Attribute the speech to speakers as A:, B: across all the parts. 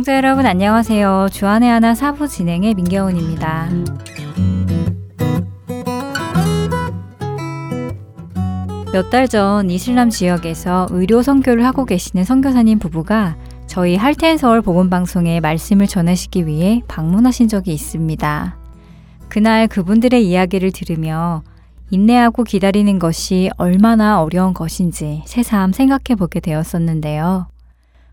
A: 애청자 여러분 안녕하세요. 주안의 하나 사부 진행의 민경훈입니다. 몇 달 전 이슬람 지역에서 의료 선교를 하고 계시는 선교사님 부부가 저희 할텐 서울 복음 방송에 말씀을 전하시기 위해 방문하신 적이 있습니다. 그날 그분들의 이야기를 들으며 인내하고 기다리는 것이 얼마나 어려운 것인지 새삼 생각해 보게 되었었는데요.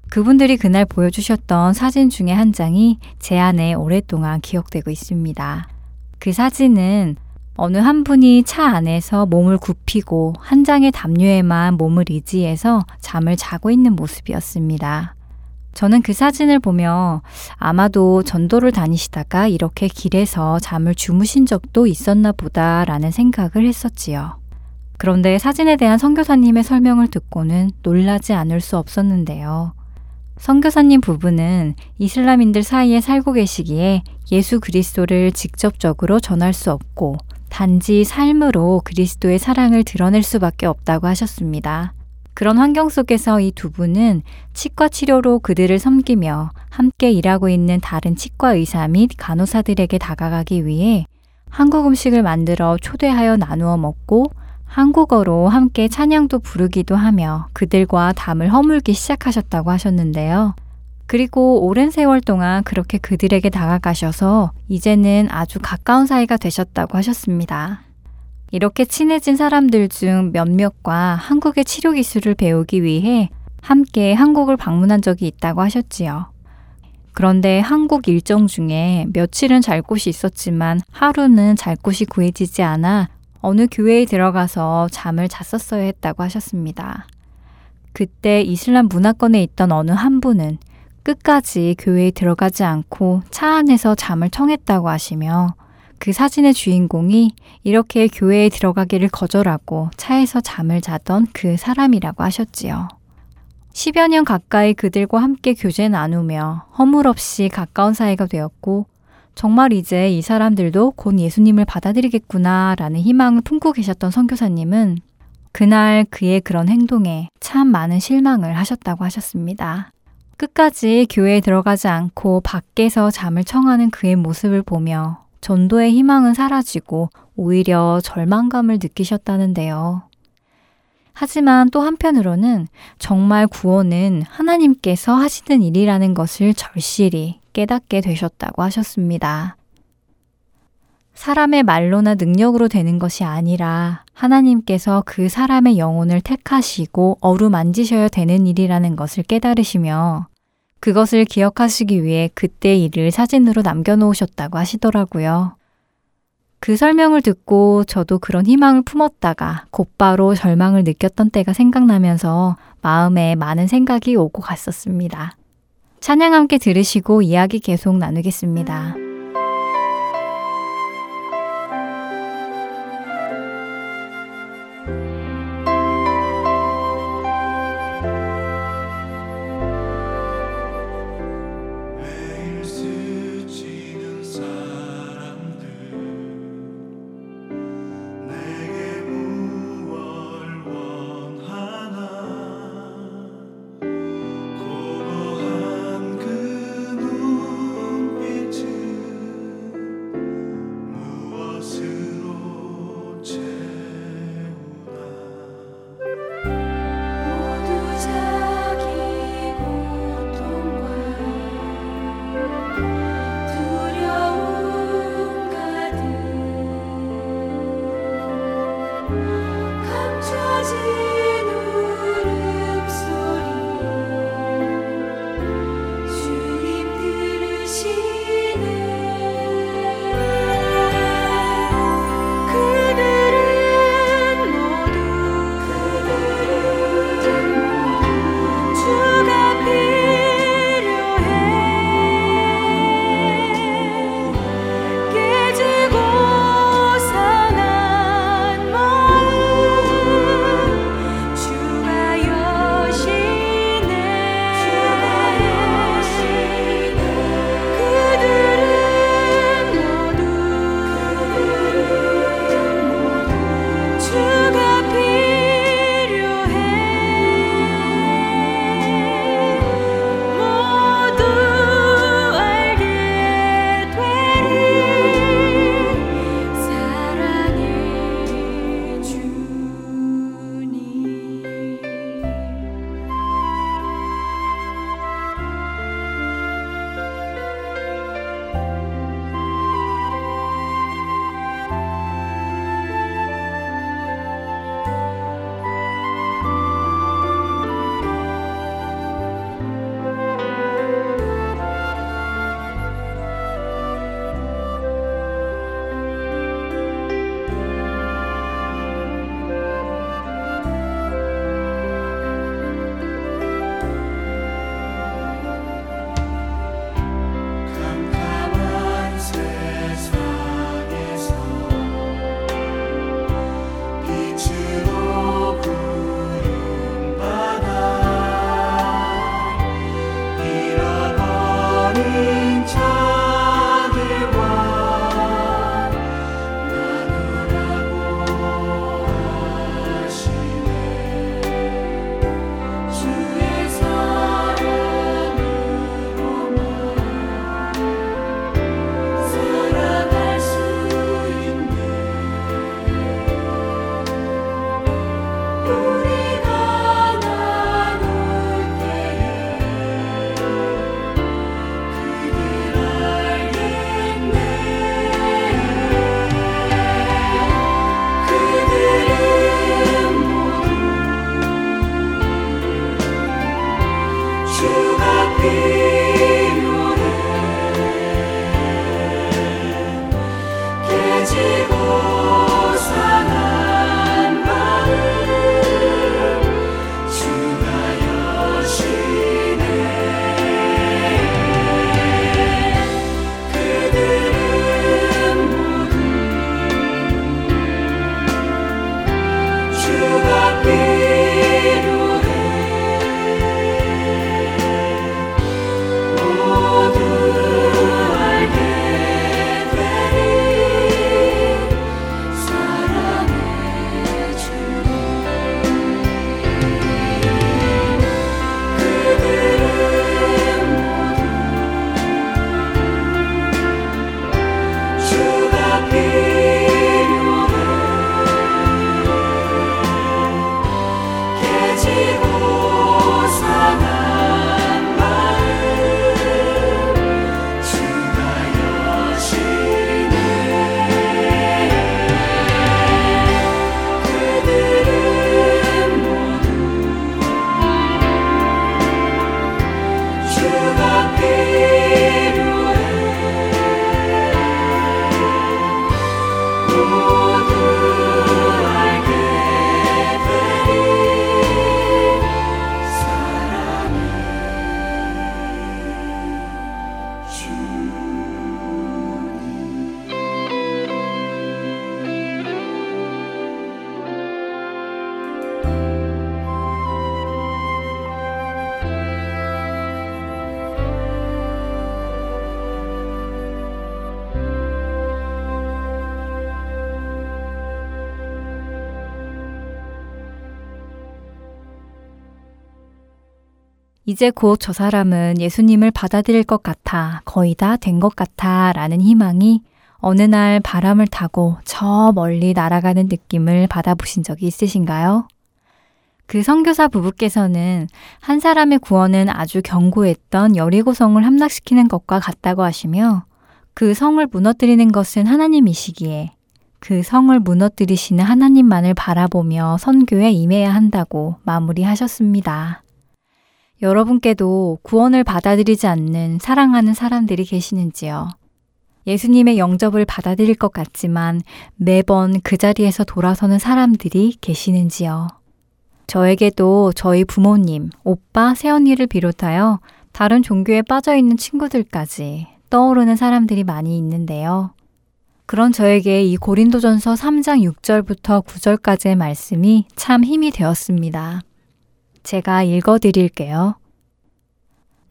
A: 그분들이 그날 보여주셨던 사진 중에 한 장이 제 안에 오랫동안 기억되고 있습니다. 그 사진은 어느 한 분이 차 안에서 몸을 굽히고 한 장의 담요에만 몸을 의지해서 잠을 자고 있는 모습이었습니다. 저는 그 사진을 보며 아마도 전도를 다니시다가 이렇게 길에서 잠을 주무신 적도 있었나 보다라는 생각을 했었지요. 그런데 사진에 대한 선교사님의 설명을 듣고는 놀라지 않을 수 없었는데요. 선교사님 부부는 이슬람인들 사이에 살고 계시기에 예수 그리스도를 직접적으로 전할 수 없고 단지 삶으로 그리스도의 사랑을 드러낼 수밖에 없다고 하셨습니다. 그런 환경 속에서 이 두 분은 치과 치료로 그들을 섬기며 함께 일하고 있는 다른 치과 의사 및 간호사들에게 다가가기 위해 한국 음식을 만들어 초대하여 나누어 먹고 한국어로 함께 찬양도 부르기도 하며 그들과 담을 허물기 시작하셨다고 하셨는데요. 그리고 오랜 세월 동안 그렇게 그들에게 다가가셔서 이제는 아주 가까운 사이가 되셨다고 하셨습니다. 이렇게 친해진 사람들 중 몇몇과 한국의 치료 기술을 배우기 위해 함께 한국을 방문한 적이 있다고 하셨지요. 그런데 한국 일정 중에 며칠은 잘 곳이 있었지만 하루는 잘 곳이 구해지지 않아 어느 교회에 들어가서 잠을 잤었어야 했다고 하셨습니다. 그때 이슬람 문화권에 있던 어느 한 분은 끝까지 교회에 들어가지 않고 차 안에서 잠을 청했다고 하시며 그 사진의 주인공이 이렇게 교회에 들어가기를 거절하고 차에서 잠을 자던 그 사람이라고 하셨지요. 10여 년 가까이 그들과 함께 교제 나누며 허물 없이 가까운 사이가 되었고 정말 이제 이 사람들도 곧 예수님을 받아들이겠구나 라는 희망을 품고 계셨던 선교사님은 그날 그의 그런 행동에 참 많은 실망을 하셨다고 하셨습니다. 끝까지 교회에 들어가지 않고 밖에서 잠을 청하는 그의 모습을 보며 전도의 희망은 사라지고 오히려 절망감을 느끼셨다는데요. 하지만 또 한편으로는 정말 구원은 하나님께서 하시는 일이라는 것을 절실히 깨닫게 되셨다고 하셨습니다. 사람의 말로나 능력으로 되는 것이 아니라 하나님께서 그 사람의 영혼을 택하시고 어루만지셔야 되는 일이라는 것을 깨달으시며 그것을 기억하시기 위해 그때 일을 사진으로 남겨놓으셨다고 하시더라고요. 그 설명을 듣고 저도 그런 희망을 품었다가 곧바로 절망을 느꼈던 때가 생각나면서 마음에 많은 생각이 오고 갔었습니다. 찬양 함께 들으시고 이야기 계속 나누겠습니다. 이제 곧 저 사람은 예수님을 받아들일 것 같아, 거의 다 된 것 같아 라는 희망이 어느 날 바람을 타고 저 멀리 날아가는 느낌을 받아보신 적이 있으신가요? 그 선교사 부부께서는 한 사람의 구원은 아주 견고했던 여리고성을 함락시키는 것과 같다고 하시며 그 성을 무너뜨리는 것은 하나님이시기에 그 성을 무너뜨리시는 하나님만을 바라보며 선교에 임해야 한다고 마무리하셨습니다. 여러분께도 구원을 받아들이지 않는 사랑하는 사람들이 계시는지요? 예수님의 영접을 받아들일 것 같지만 매번 그 자리에서 돌아서는 사람들이 계시는지요? 저에게도 저희 부모님, 오빠, 새언니를 비롯하여 다른 종교에 빠져 있는 친구들까지 떠오르는 사람들이 많이 있는데요. 그런 저에게 이 고린도전서 3장 6절부터 9절까지의 말씀이 참 힘이 되었습니다. 제가 읽어 드릴게요.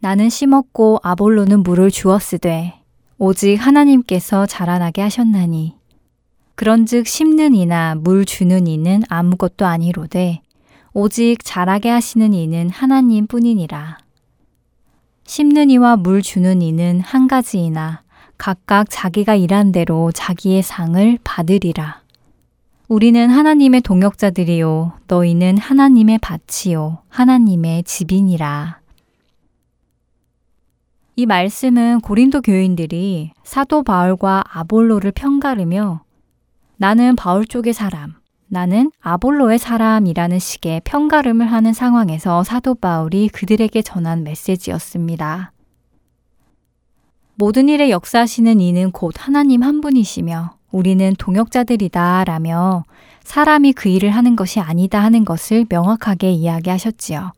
A: 나는 심었고 아볼로는 물을 주었으되 오직 하나님께서 자라나게 하셨나니 그런즉 심는 이나 물 주는 이는 아무것도 아니로되 오직 자라게 하시는 이는 하나님 뿐이니라. 심는 이와 물 주는 이는 한 가지이나 각각 자기가 일한 대로 자기의 상을 받으리라. 우리는 하나님의 동역자들이요. 너희는 하나님의 밭이요. 하나님의 집이니라. 이 말씀은 고린도 교인들이 사도 바울과 아볼로를 편가르며 나는 바울 쪽의 사람, 나는 아볼로의 사람이라는 식의 편가름을 하는 상황에서 사도 바울이 그들에게 전한 메시지였습니다. 모든 일에 역사하시는 이는 곧 하나님 한 분이시며 우리는 동역자들이다 라며 사람이 그 일을 하는 것이 아니다 하는 것을 명확하게 이야기하셨지요.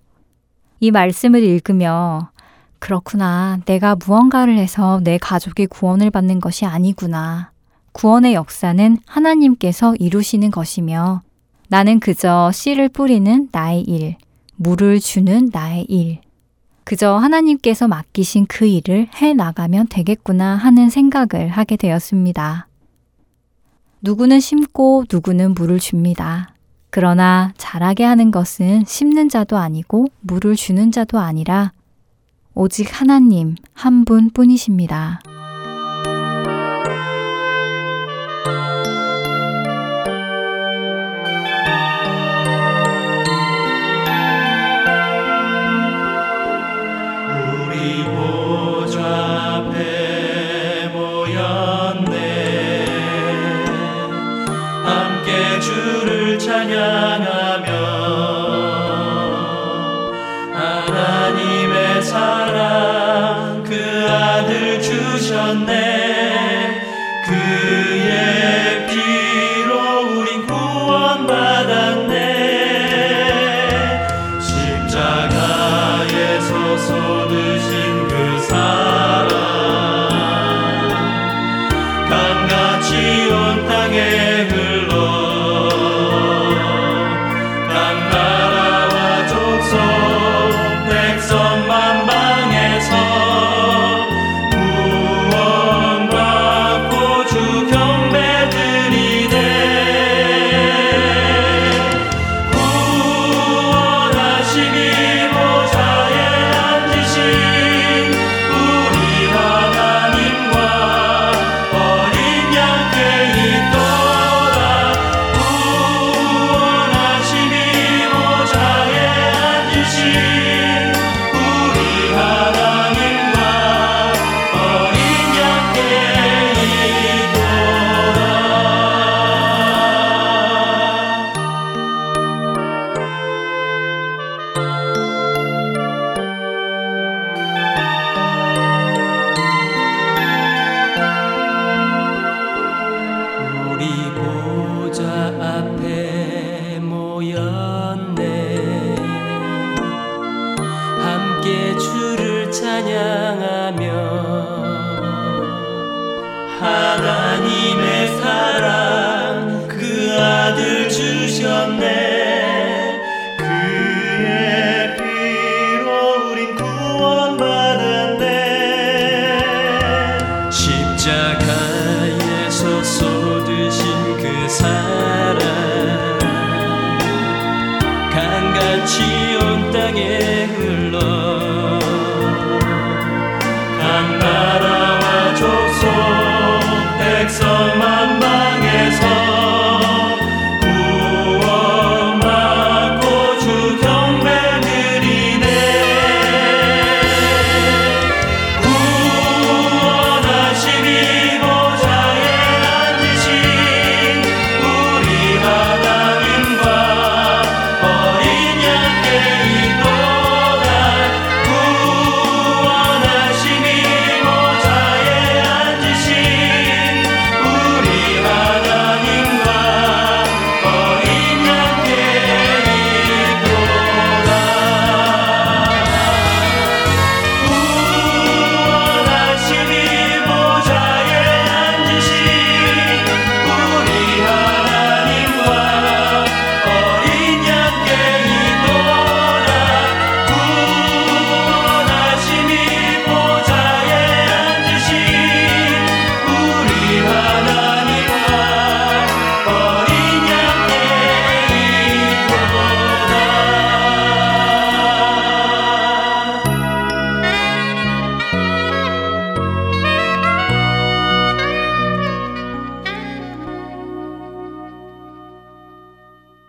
A: 이 말씀을 읽으며 그렇구나. 내가 무언가를 해서 내 가족이 구원을 받는 것이 아니구나. 구원의 역사는 하나님께서 이루시는 것이며 나는 그저 씨를 뿌리는 나의 일, 물을 주는 나의 일, 그저 하나님께서 맡기신 그 일을 해 나가면 되겠구나 하는 생각을 하게 되었습니다. 누구는 심고 누구는 물을 줍니다. 그러나 자라게 하는 것은 심는 자도 아니고 물을 주는 자도 아니라 오직 하나님 한 분 뿐이십니다.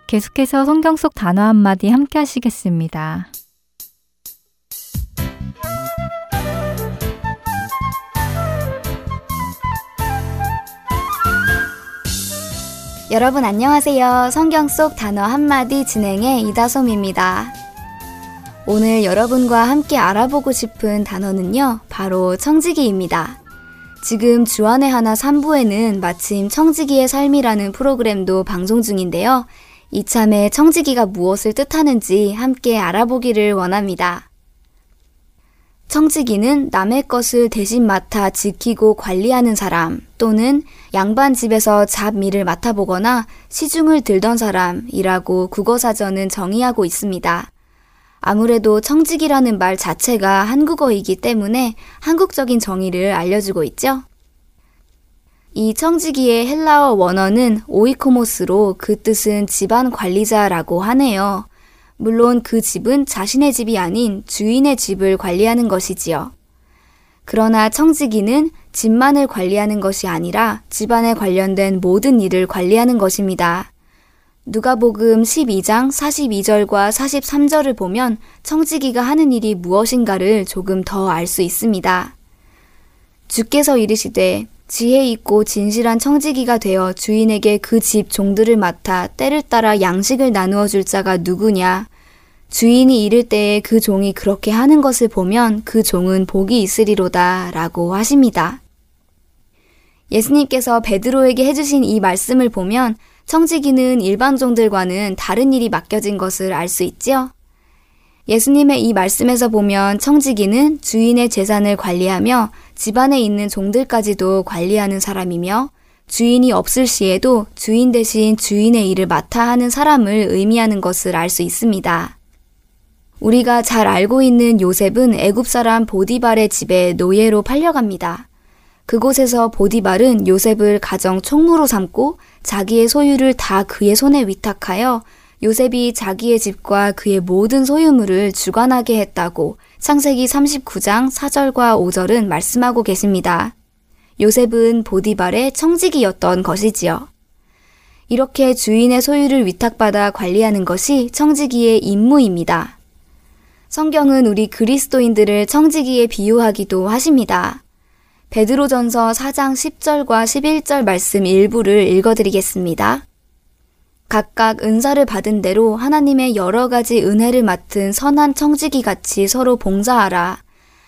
A: 계속해서 성경 속 단어 한마디 함께 하시겠습니다.
B: 여러분 안녕하세요. 성경 속 단어 한마디 진행의 이다솜입니다. 오늘 여러분과 함께 알아보고 싶은 단어는요, 바로 청지기입니다. 지금 주안의 하나 3부에는 마침 청지기의 삶이라는 프로그램도 방송 중인데요. 이참에 청지기가 무엇을 뜻하는지 함께 알아보기를 원합니다. 청지기는 남의 것을 대신 맡아 지키고 관리하는 사람 또는 양반 집에서 잡일을 맡아보거나 시중을 들던 사람이라고 국어사전은 정의하고 있습니다. 아무래도 청지기라는 말 자체가 한국어이기 때문에 한국적인 정의를 알려주고 있죠. 이 청지기의 헬라어 원어는 오이코모스로 그 뜻은 집안 관리자라고 하네요. 물론 그 집은 자신의 집이 아닌 주인의 집을 관리하는 것이지요. 그러나 청지기는 집만을 관리하는 것이 아니라 집안에 관련된 모든 일을 관리하는 것입니다. 누가복음 12장 42절과 43절을 보면 청지기가 하는 일이 무엇인가를 조금 더 알 수 있습니다. 주께서 이르시되 지혜 있고 진실한 청지기가 되어 주인에게 그 집 종들을 맡아 때를 따라 양식을 나누어 줄 자가 누구냐? 주인이 이를 때에 그 종이 그렇게 하는 것을 보면 그 종은 복이 있으리로다 라고 하십니다. 예수님께서 베드로에게 해주신 이 말씀을 보면 청지기는 일반 종들과는 다른 일이 맡겨진 것을 알 수 있지요? 예수님의 이 말씀에서 보면 청지기는 주인의 재산을 관리하며 집안에 있는 종들까지도 관리하는 사람이며 주인이 없을 시에도 주인 대신 주인의 일을 맡아 하는 사람을 의미하는 것을 알 수 있습니다. 우리가 잘 알고 있는 요셉은 애굽 사람 보디발의 집에 노예로 팔려갑니다. 그곳에서 보디발은 요셉을 가정 총무로 삼고 자기의 소유를 다 그의 손에 위탁하여 요셉이 자기의 집과 그의 모든 소유물을 주관하게 했다고 창세기 39장 4절과 5절은 말씀하고 계십니다. 요셉은 보디발의 청지기였던 것이지요. 이렇게 주인의 소유를 위탁받아 관리하는 것이 청지기의 임무입니다. 성경은 우리 그리스도인들을 청지기에 비유하기도 하십니다. 베드로전서 4장 10절과 11절 말씀 일부를 읽어드리겠습니다. 각각 은사를 받은 대로 하나님의 여러 가지 은혜를 맡은 선한 청지기 같이 서로 봉사하라.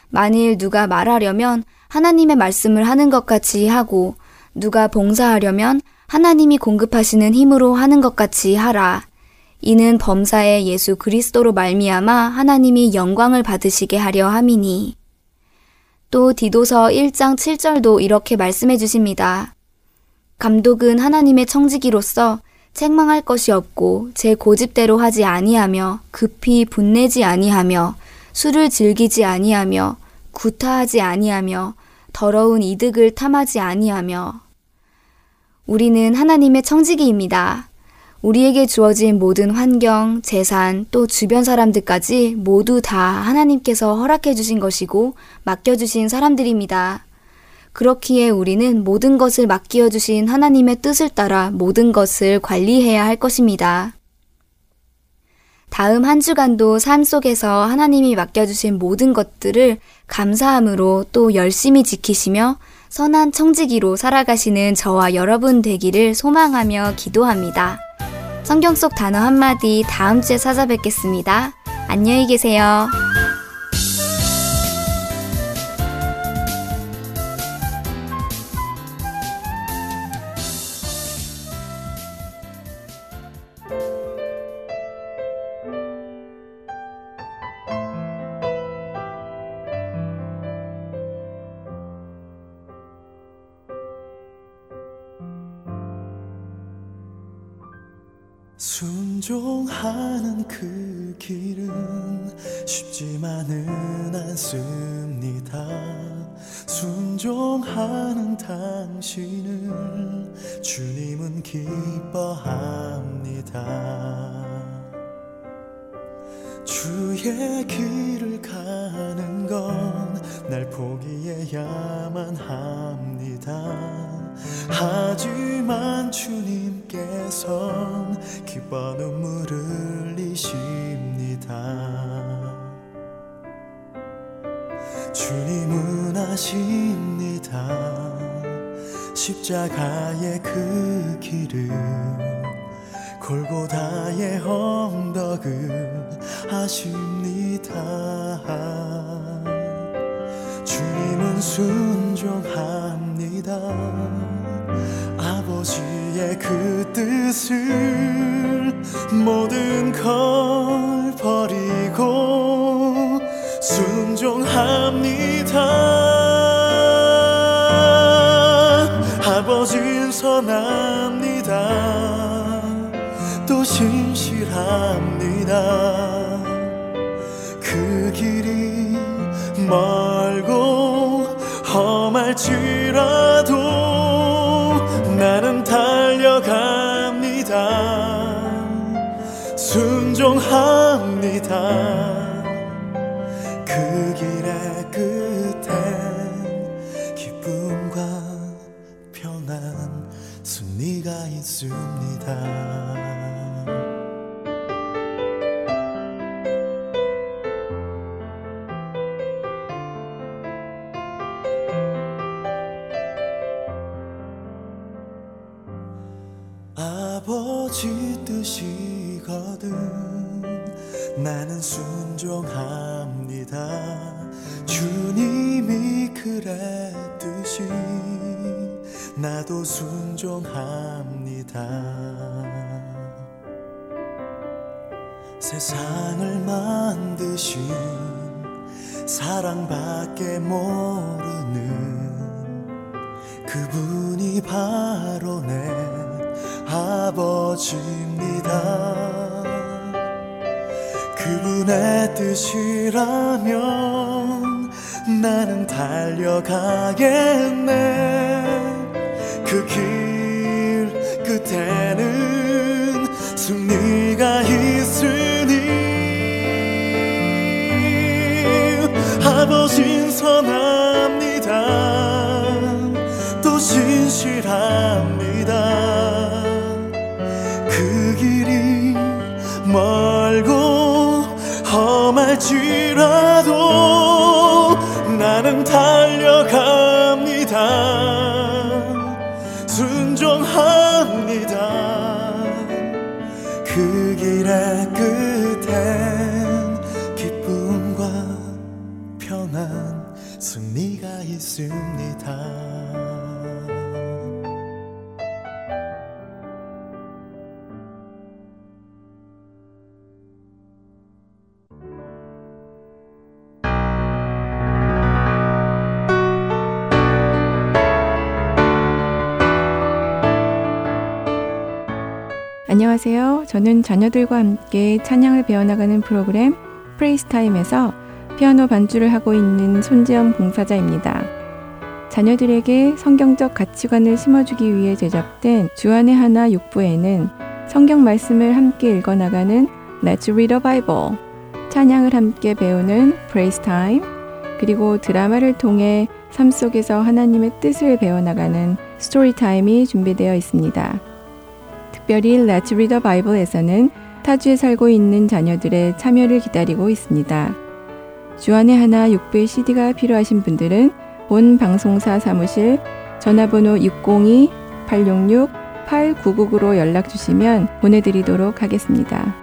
B: 만일 누가 말하려면 하나님의 말씀을 하는 것 같이 하고 누가 봉사하려면 하나님이 공급하시는 힘으로 하는 것 같이 하라. 이는 범사의 예수 그리스도로 말미암아 하나님이 영광을 받으시게 하려 함이니. 또 디도서 1장 7절도 이렇게 말씀해 주십니다. 감독은 하나님의 청지기로서 책망할 것이 없고 제 고집대로 하지 아니하며 급히 분내지 아니하며 술을 즐기지 아니하며 구타하지 아니하며 더러운 이득을 탐하지 아니하며 우리는 하나님의 청지기입니다. 우리에게 주어진 모든 환경, 재산, 또 주변 사람들까지 모두 다 하나님께서 허락해 주신 것이고 맡겨 주신 사람들입니다. 그렇기에 우리는 모든 것을 맡겨 주신 하나님의 뜻을 따라 모든 것을 관리해야 할 것입니다. 다음 한 주간도 삶 속에서 하나님이 맡겨주신 모든 것들을 감사함으로 또 열심히 지키시며 선한 청지기로 살아가시는 저와 여러분 되기를 소망하며 기도합니다. 성경 속 단어 한마디 다음 주에 찾아뵙겠습니다. 안녕히 계세요.
C: 하는 그 길은 쉽지만은 않습니다. 순종하는 당신을 주님은 기뻐합니다. 주의 길을 가는 건 날 포기해야만 합니다. 하지만 주님께선 기뻐 눈물을 흘리십니다. 주님은 아십니다. 십자가의 그 길을 골고다의 언덕을 아십니다. 주님은 순종합니다 아버지의 그 뜻을 모든 걸 버리고 순종합니다. 아버지는 선합니다. 또 신실합니다 순종합니다
D: 저는 자녀들과 함께 찬양을 배워나가는 프로그램 Praise Time에서 피아노 반주를 하고 있는 손재현 봉사자입니다. 자녀들에게 성경적 가치관을 심어주기 위해 제작된 주안의 하나 육부에는 성경 말씀을 함께 읽어나가는 Let's Read the Bible, 찬양을 함께 배우는 Praise 그리고 드라마를 통해 삶 속에서 하나님의 뜻을 배워나가는 Story Time이 준비되어 있습니다. 특별히 Let's Read a Bible에서는 타주에 살고 있는 자녀들의 참여를 기다리고 있습니다. 주안의 하나 6부의 CD가 필요하신 분들은 본 방송사 사무실 전화번호 602-866-8999로 연락 주시면 보내드리도록 하겠습니다.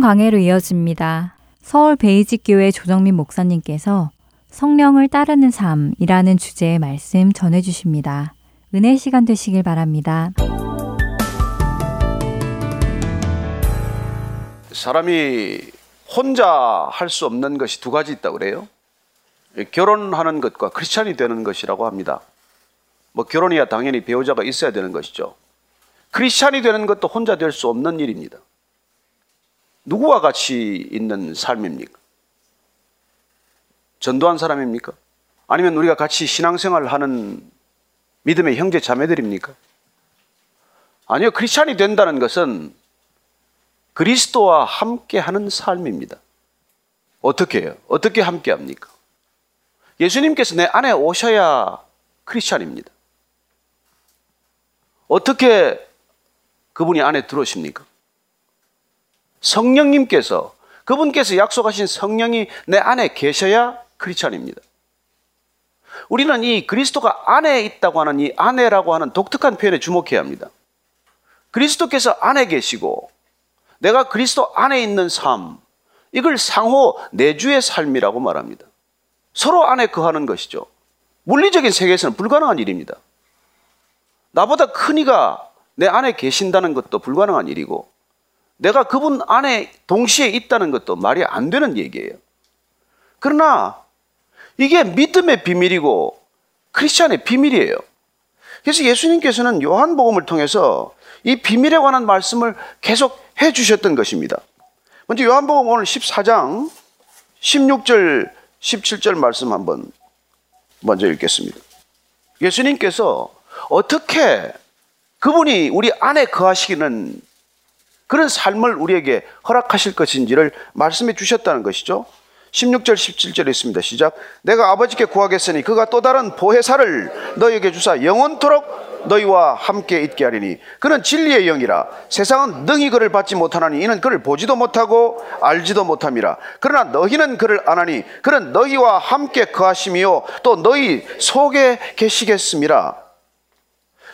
A: 강해로 이어집니다. 서울 베이직교회 조정민 목사님께서 성령을 따르는 삶이라는 주제의 말씀 전해주십니다. 은혜 시간 되시길 바랍니다.
E: 사람이 혼자 할 수 없는 것이 두 가지 있다고 그래요. 결혼하는 것과 크리스찬이 되는 것이라고 합니다. 뭐 결혼이야 당연히 배우자가 있어야 되는 것이죠. 크리스찬이 되는 것도 혼자 될 수 없는 일입니다. 누구와 같이 있는 삶입니까? 전도한 사람입니까? 아니면 우리가 같이 신앙생활을 하는 믿음의 형제 자매들입니까? 아니요, 크리스찬이 된다는 것은 그리스도와 함께 하는 삶입니다. 어떻게 해요? 어떻게 함께 합니까? 예수님께서 내 안에 오셔야 크리스찬입니다. 어떻게 그분이 안에 들어오십니까? 성령님께서 그분께서 약속하신 성령이 내 안에 계셔야 크리스찬입니다. 우리는 이 그리스도가 안에 있다고 하는 이 안에라고 하는 독특한 표현에 주목해야 합니다. 그리스도께서 안에 계시고 내가 그리스도 안에 있는 삶, 이걸 상호 내주의 삶이라고 말합니다. 서로 안에 거하는 것이죠. 물리적인 세계에서는 불가능한 일입니다. 나보다 큰 이가 내 안에 계신다는 것도 불가능한 일이고, 내가 그분 안에 동시에 있다는 것도 말이 안 되는 얘기예요. 그러나 이게 믿음의 비밀이고 크리스찬의 비밀이에요. 그래서 예수님께서는 요한복음을 통해서 이 비밀에 관한 말씀을 계속 해 주셨던 것입니다. 먼저 요한복음 오늘 14장 16절 17절 말씀 한번 먼저 읽겠습니다. 예수님께서 어떻게 그분이 우리 안에 거하시기는 그런 삶을 우리에게 허락하실 것인지를 말씀해 주셨다는 것이죠. 16절 17절에 있습니다. 시작. 내가 아버지께 구하겠으니 그가 또 다른 보혜사를 너희에게 주사 영원토록 너희와 함께 있게 하리니 그는 진리의 영이라 세상은 능히 그를 받지 못하나니 이는 그를 보지도 못하고 알지도 못함이라 그러나 너희는 그를 아나니 그는 너희와 함께 거하심이요 또 너희 속에 계시겠음이라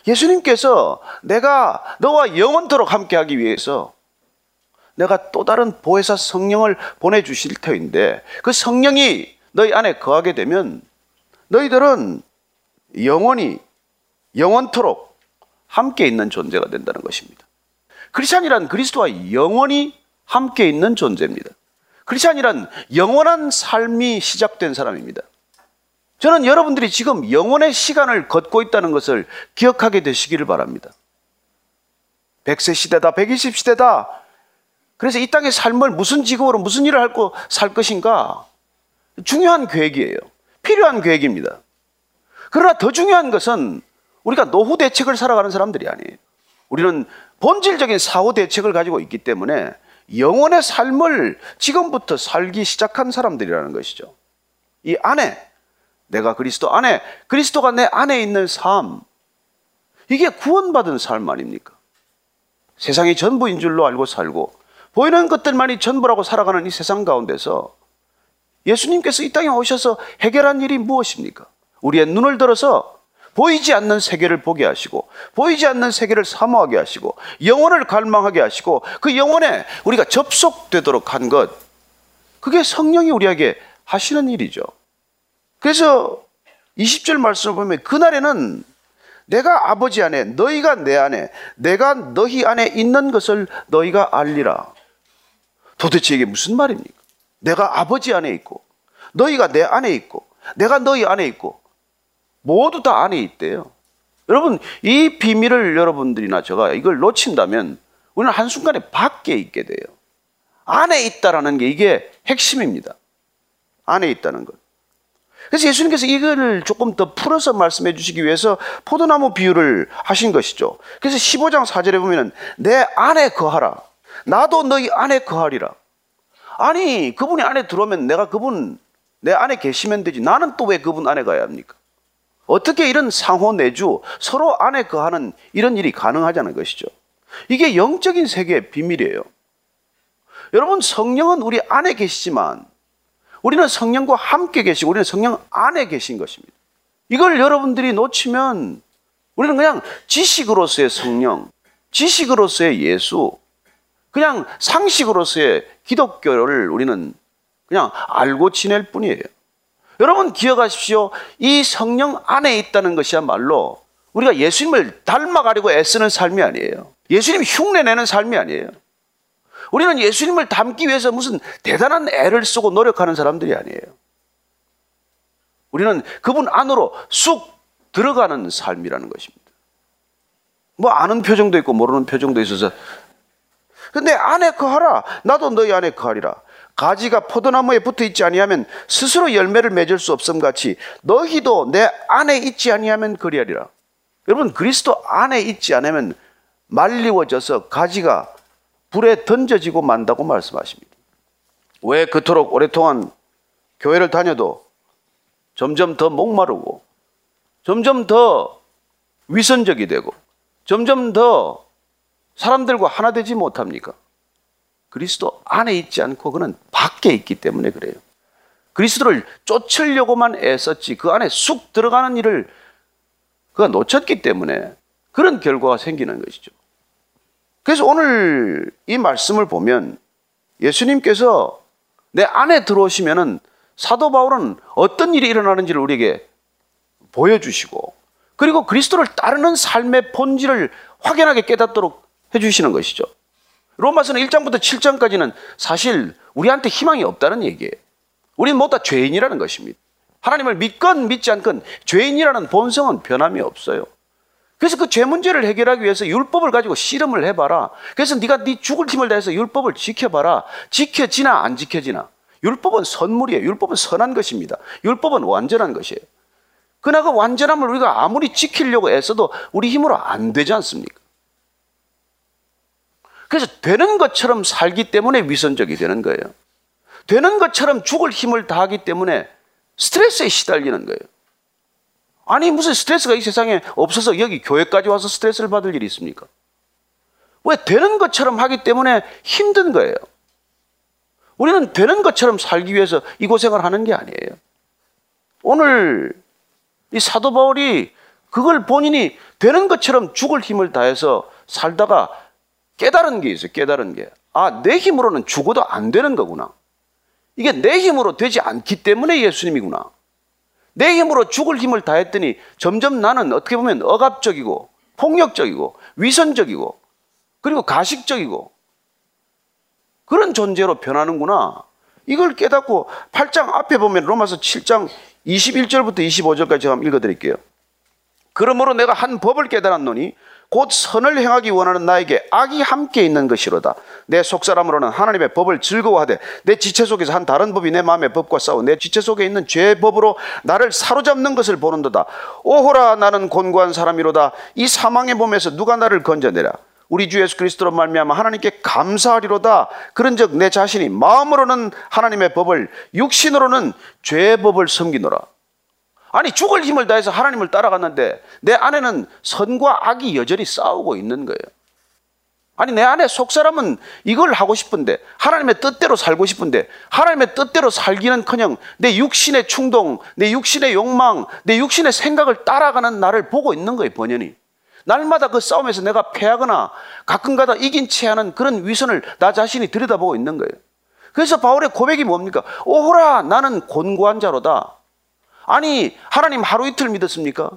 E: 예수님께서 내가 너와 영원토록 함께 하기 위해서 내가 또 다른 보혜사 성령을 보내주실 터인데 그 성령이 너희 안에 거하게 되면 너희들은 영원히 영원토록 함께 있는 존재가 된다는 것입니다. 크리스찬이란 그리스도와 영원히 함께 있는 존재입니다. 크리스찬이란 영원한 삶이 시작된 사람입니다. 저는 여러분들이 지금 영원의 시간을 걷고 있다는 것을 기억하게 되시기를 바랍니다. 100세 시대다, 120 시대다. 그래서 이 땅의 삶을 무슨 직업으로 무슨 일을 하고 살 것인가? 중요한 계획이에요. 필요한 계획입니다. 그러나 더 중요한 것은 우리가 노후 대책을 살아가는 사람들이 아니에요. 우리는 본질적인 사후 대책을 가지고 있기 때문에 영원의 삶을 지금부터 살기 시작한 사람들이라는 것이죠. 이 안에 내가 그리스도 안에 그리스도가 내 안에 있는 삶 이게 구원받은 삶 아닙니까? 세상이 전부인 줄로 알고 살고 보이는 것들만이 전부라고 살아가는 이 세상 가운데서 예수님께서 이 땅에 오셔서 해결한 일이 무엇입니까? 우리의 눈을 들어서 보이지 않는 세계를 보게 하시고 보이지 않는 세계를 사모하게 하시고 영혼을 갈망하게 하시고 그 영혼에 우리가 접속되도록 한 것 그게 성령이 우리에게 하시는 일이죠. 그래서 20절 말씀을 보면 그날에는 내가 아버지 안에 너희가 내 안에 내가 너희 안에 있는 것을 너희가 알리라. 도대체 이게 무슨 말입니까? 내가 아버지 안에 있고 너희가 내 안에 있고 내가 너희 안에 있고 모두 다 안에 있대요. 여러분 이 비밀을 여러분들이나 제가 이걸 놓친다면 우리는 한순간에 밖에 있게 돼요. 안에 있다라는 게 이게 핵심입니다. 안에 있다는 것. 그래서 예수님께서 이거를 조금 더 풀어서 말씀해 주시기 위해서 포도나무 비유를 하신 것이죠. 그래서 15장 4절에 보면은 내 안에 거하라. 나도 너희 안에 거하리라. 아니, 그분이 안에 들어오면 내가 그분 내 안에 계시면 되지. 나는 또 왜 그분 안에 가야 합니까? 어떻게 이런 상호 내주 서로 안에 거하는 이런 일이 가능하자는 것이죠. 이게 영적인 세계의 비밀이에요. 여러분 성령은 우리 안에 계시지만 우리는 성령과 함께 계시고 우리는 성령 안에 계신 것입니다. 이걸 여러분들이 놓치면 우리는 그냥 지식으로서의 성령, 지식으로서의 예수, 그냥 상식으로서의 기독교를 우리는 그냥 알고 지낼 뿐이에요. 여러분 기억하십시오. 이 성령 안에 있다는 것이야말로 우리가 예수님을 닮아가려고 애쓰는 삶이 아니에요. 예수님 흉내내는 삶이 아니에요. 우리는 예수님을 닮기 위해서 무슨 대단한 애를 쓰고 노력하는 사람들이 아니에요. 우리는 그분 안으로 쑥 들어가는 삶이라는 것입니다. 뭐 아는 표정도 있고 모르는 표정도 있어서 근데 안에 거하라 나도 너희 안에 거하리라 가지가 포도나무에 붙어 있지 아니하면 스스로 열매를 맺을 수 없음 같이 너희도 내 안에 있지 아니하면 그리하리라 여러분 그리스도 안에 있지 않으면 말리워져서 가지가 불에 던져지고 만다고 말씀하십니다. 왜 그토록 오랫동안 교회를 다녀도 점점 더 목마르고 점점 더 위선적이 되고 점점 더 사람들과 하나 되지 못합니까? 그리스도 안에 있지 않고 그는 밖에 있기 때문에 그래요. 그리스도를 쫓으려고만 애썼지 그 안에 쑥 들어가는 일을 그가 놓쳤기 때문에 그런 결과가 생기는 것이죠. 그래서 오늘 이 말씀을 보면 예수님께서 내 안에 들어오시면은 사도 바울은 어떤 일이 일어나는지를 우리에게 보여주시고 그리고 그리스도를 따르는 삶의 본질을 확연하게 깨닫도록 해주시는 것이죠. 로마서는 1장부터 7장까지는 사실 우리한테 희망이 없다는 얘기예요. 우리는 모두 다 죄인이라는 것입니다. 하나님을 믿건 믿지 않건 죄인이라는 본성은 변함이 없어요. 그래서 그 죄 문제를 해결하기 위해서 율법을 가지고 실험을 해봐라. 그래서 네가 네 죽을 힘을 다해서 율법을 지켜봐라. 지켜지나 안 지켜지나. 율법은 선물이에요. 율법은 선한 것입니다. 율법은 완전한 것이에요. 그러나 그 완전함을 우리가 아무리 지키려고 애써도 우리 힘으로 안 되지 않습니까? 그래서 되는 것처럼 살기 때문에 위선적이 되는 거예요. 되는 것처럼 죽을 힘을 다하기 때문에 스트레스에 시달리는 거예요. 아니 무슨 스트레스가 이 세상에 없어서 여기 교회까지 와서 스트레스를 받을 일이 있습니까? 왜 되는 것처럼 하기 때문에 힘든 거예요. 우리는 되는 것처럼 살기 위해서 이 고생을 하는 게 아니에요. 오늘 이 사도 바울이 그걸 본인이 되는 것처럼 죽을 힘을 다해서 살다가 깨달은 게 있어요. 깨달은 게. 아, 내 힘으로는 죽어도 안 되는 거구나. 이게 내 힘으로 되지 않기 때문에 예수님이구나. 내 힘으로 죽을 힘을 다했더니 점점 나는 어떻게 보면 억압적이고 폭력적이고 위선적이고 그리고 가식적이고 그런 존재로 변하는구나. 이걸 깨닫고 8장 앞에 보면 로마서 7장 21절부터 25절까지 제가 읽어드릴게요. 그러므로 내가 한 법을 깨달았노니 곧 선을 행하기 원하는 나에게 악이 함께 있는 것이로다. 내 속사람으로는 하나님의 법을 즐거워하되 내 지체 속에서 한 다른 법이 내 마음의 법과 싸워 내 지체 속에 있는 죄의 법으로 나를 사로잡는 것을 보는도다. 오호라 나는 곤고한 사람이로다. 이 사망의 몸에서 누가 나를 건져내라. 우리 주 예수 그리스도로 말미암아 하나님께 감사하리로다. 그런즉 내 자신이 마음으로는 하나님의 법을 육신으로는 죄의 법을 섬기노라. 아니 죽을 힘을 다해서 하나님을 따라갔는데 내 안에는 선과 악이 여전히 싸우고 있는 거예요. 아니 내 안에 속 사람은 이걸 하고 싶은데 하나님의 뜻대로 살고 싶은데 하나님의 뜻대로 살기는커녕 내 육신의 충동, 내 육신의 욕망, 내 육신의 생각을 따라가는 나를 보고 있는 거예요 번연히. 날마다 그 싸움에서 내가 패하거나 가끔가다 이긴 채하는 그런 위선을 나 자신이 들여다보고 있는 거예요. 그래서 바울의 고백이 뭡니까? 오호라 나는 곤고한 자로다. 아니, 하나님 하루 이틀 믿었습니까?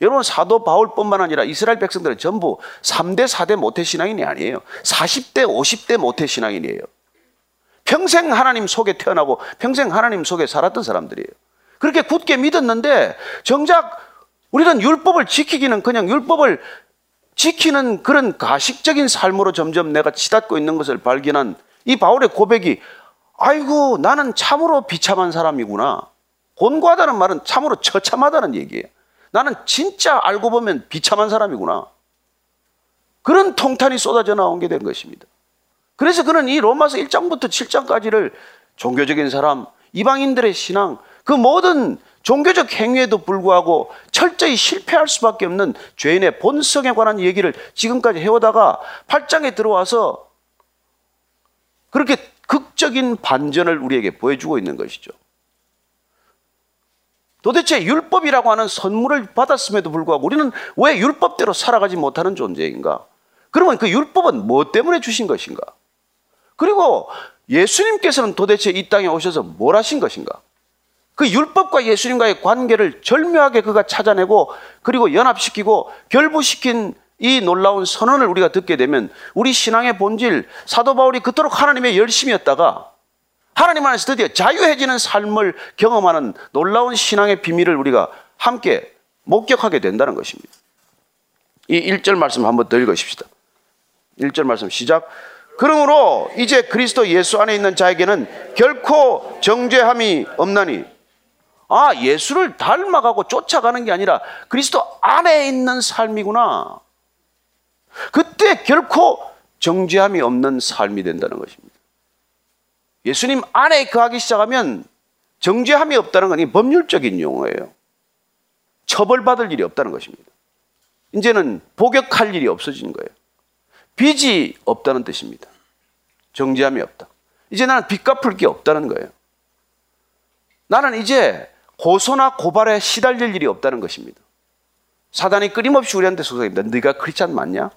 E: 여러분, 사도 바울뿐만 아니라 이스라엘 백성들은 전부 3대, 4대 모태 신앙인이 아니에요. 40대, 50대 모태 신앙인이에요. 평생 하나님 속에 태어나고 평생 하나님 속에 살았던 사람들이에요. 그렇게 굳게 믿었는데 정작 우리는 율법을 지키기는 그냥 율법을 지키는 그런 가식적인 삶으로 점점 내가 치닫고 있는 것을 발견한 이 바울의 고백이 아이고 나는 참으로 비참한 사람이구나. 곤고하다는 말은 참으로 처참하다는 얘기예요. 나는 진짜 알고 보면 비참한 사람이구나. 그런 통탄이 쏟아져 나온 게 된 것입니다. 그래서 그는 이 로마서 1장부터 7장까지를 종교적인 사람, 이방인들의 신앙, 그 모든 종교적 행위에도 불구하고 철저히 실패할 수밖에 없는 죄인의 본성에 관한 얘기를 지금까지 해오다가 8장에 들어와서 그렇게 극적인 반전을 우리에게 보여주고 있는 것이죠. 도대체 율법이라고 하는 선물을 받았음에도 불구하고 우리는 왜 율법대로 살아가지 못하는 존재인가? 그러면 그 율법은 뭐 때문에 주신 것인가? 그리고 예수님께서는 도대체 이 땅에 오셔서 뭘 하신 것인가? 그 율법과 예수님과의 관계를 절묘하게 그가 찾아내고 그리고 연합시키고 결부시킨 이 놀라운 선언을 우리가 듣게 되면 우리 신앙의 본질 사도 바울이 그토록 하나님의 열심이었다가 하나님 안에서 드디어 자유해지는 삶을 경험하는 놀라운 신앙의 비밀을 우리가 함께 목격하게 된다는 것입니다. 이 1절 말씀 한번 더 읽으십시다. 1절 말씀 시작. 그러므로 이제 그리스도 예수 안에 있는 자에게는 결코 정죄함이 없나니 아, 예수를 닮아가고 쫓아가는 게 아니라 그리스도 안에 있는 삶이구나. 그때 결코 정죄함이 없는 삶이 된다는 것입니다. 예수님 안에 거하기 시작하면 정죄함이 없다는 건 법률적인 용어예요. 처벌받을 일이 없다는 것입니다. 이제는 복역할 일이 없어진 거예요. 빚이 없다는 뜻입니다. 정죄함이 없다. 이제 나는 빚 갚을 게 없다는 거예요. 나는 이제 고소나 고발에 시달릴 일이 없다는 것입니다. 사단이 끊임없이 우리한테 소송합니다. 네가 크리스찬 맞냐?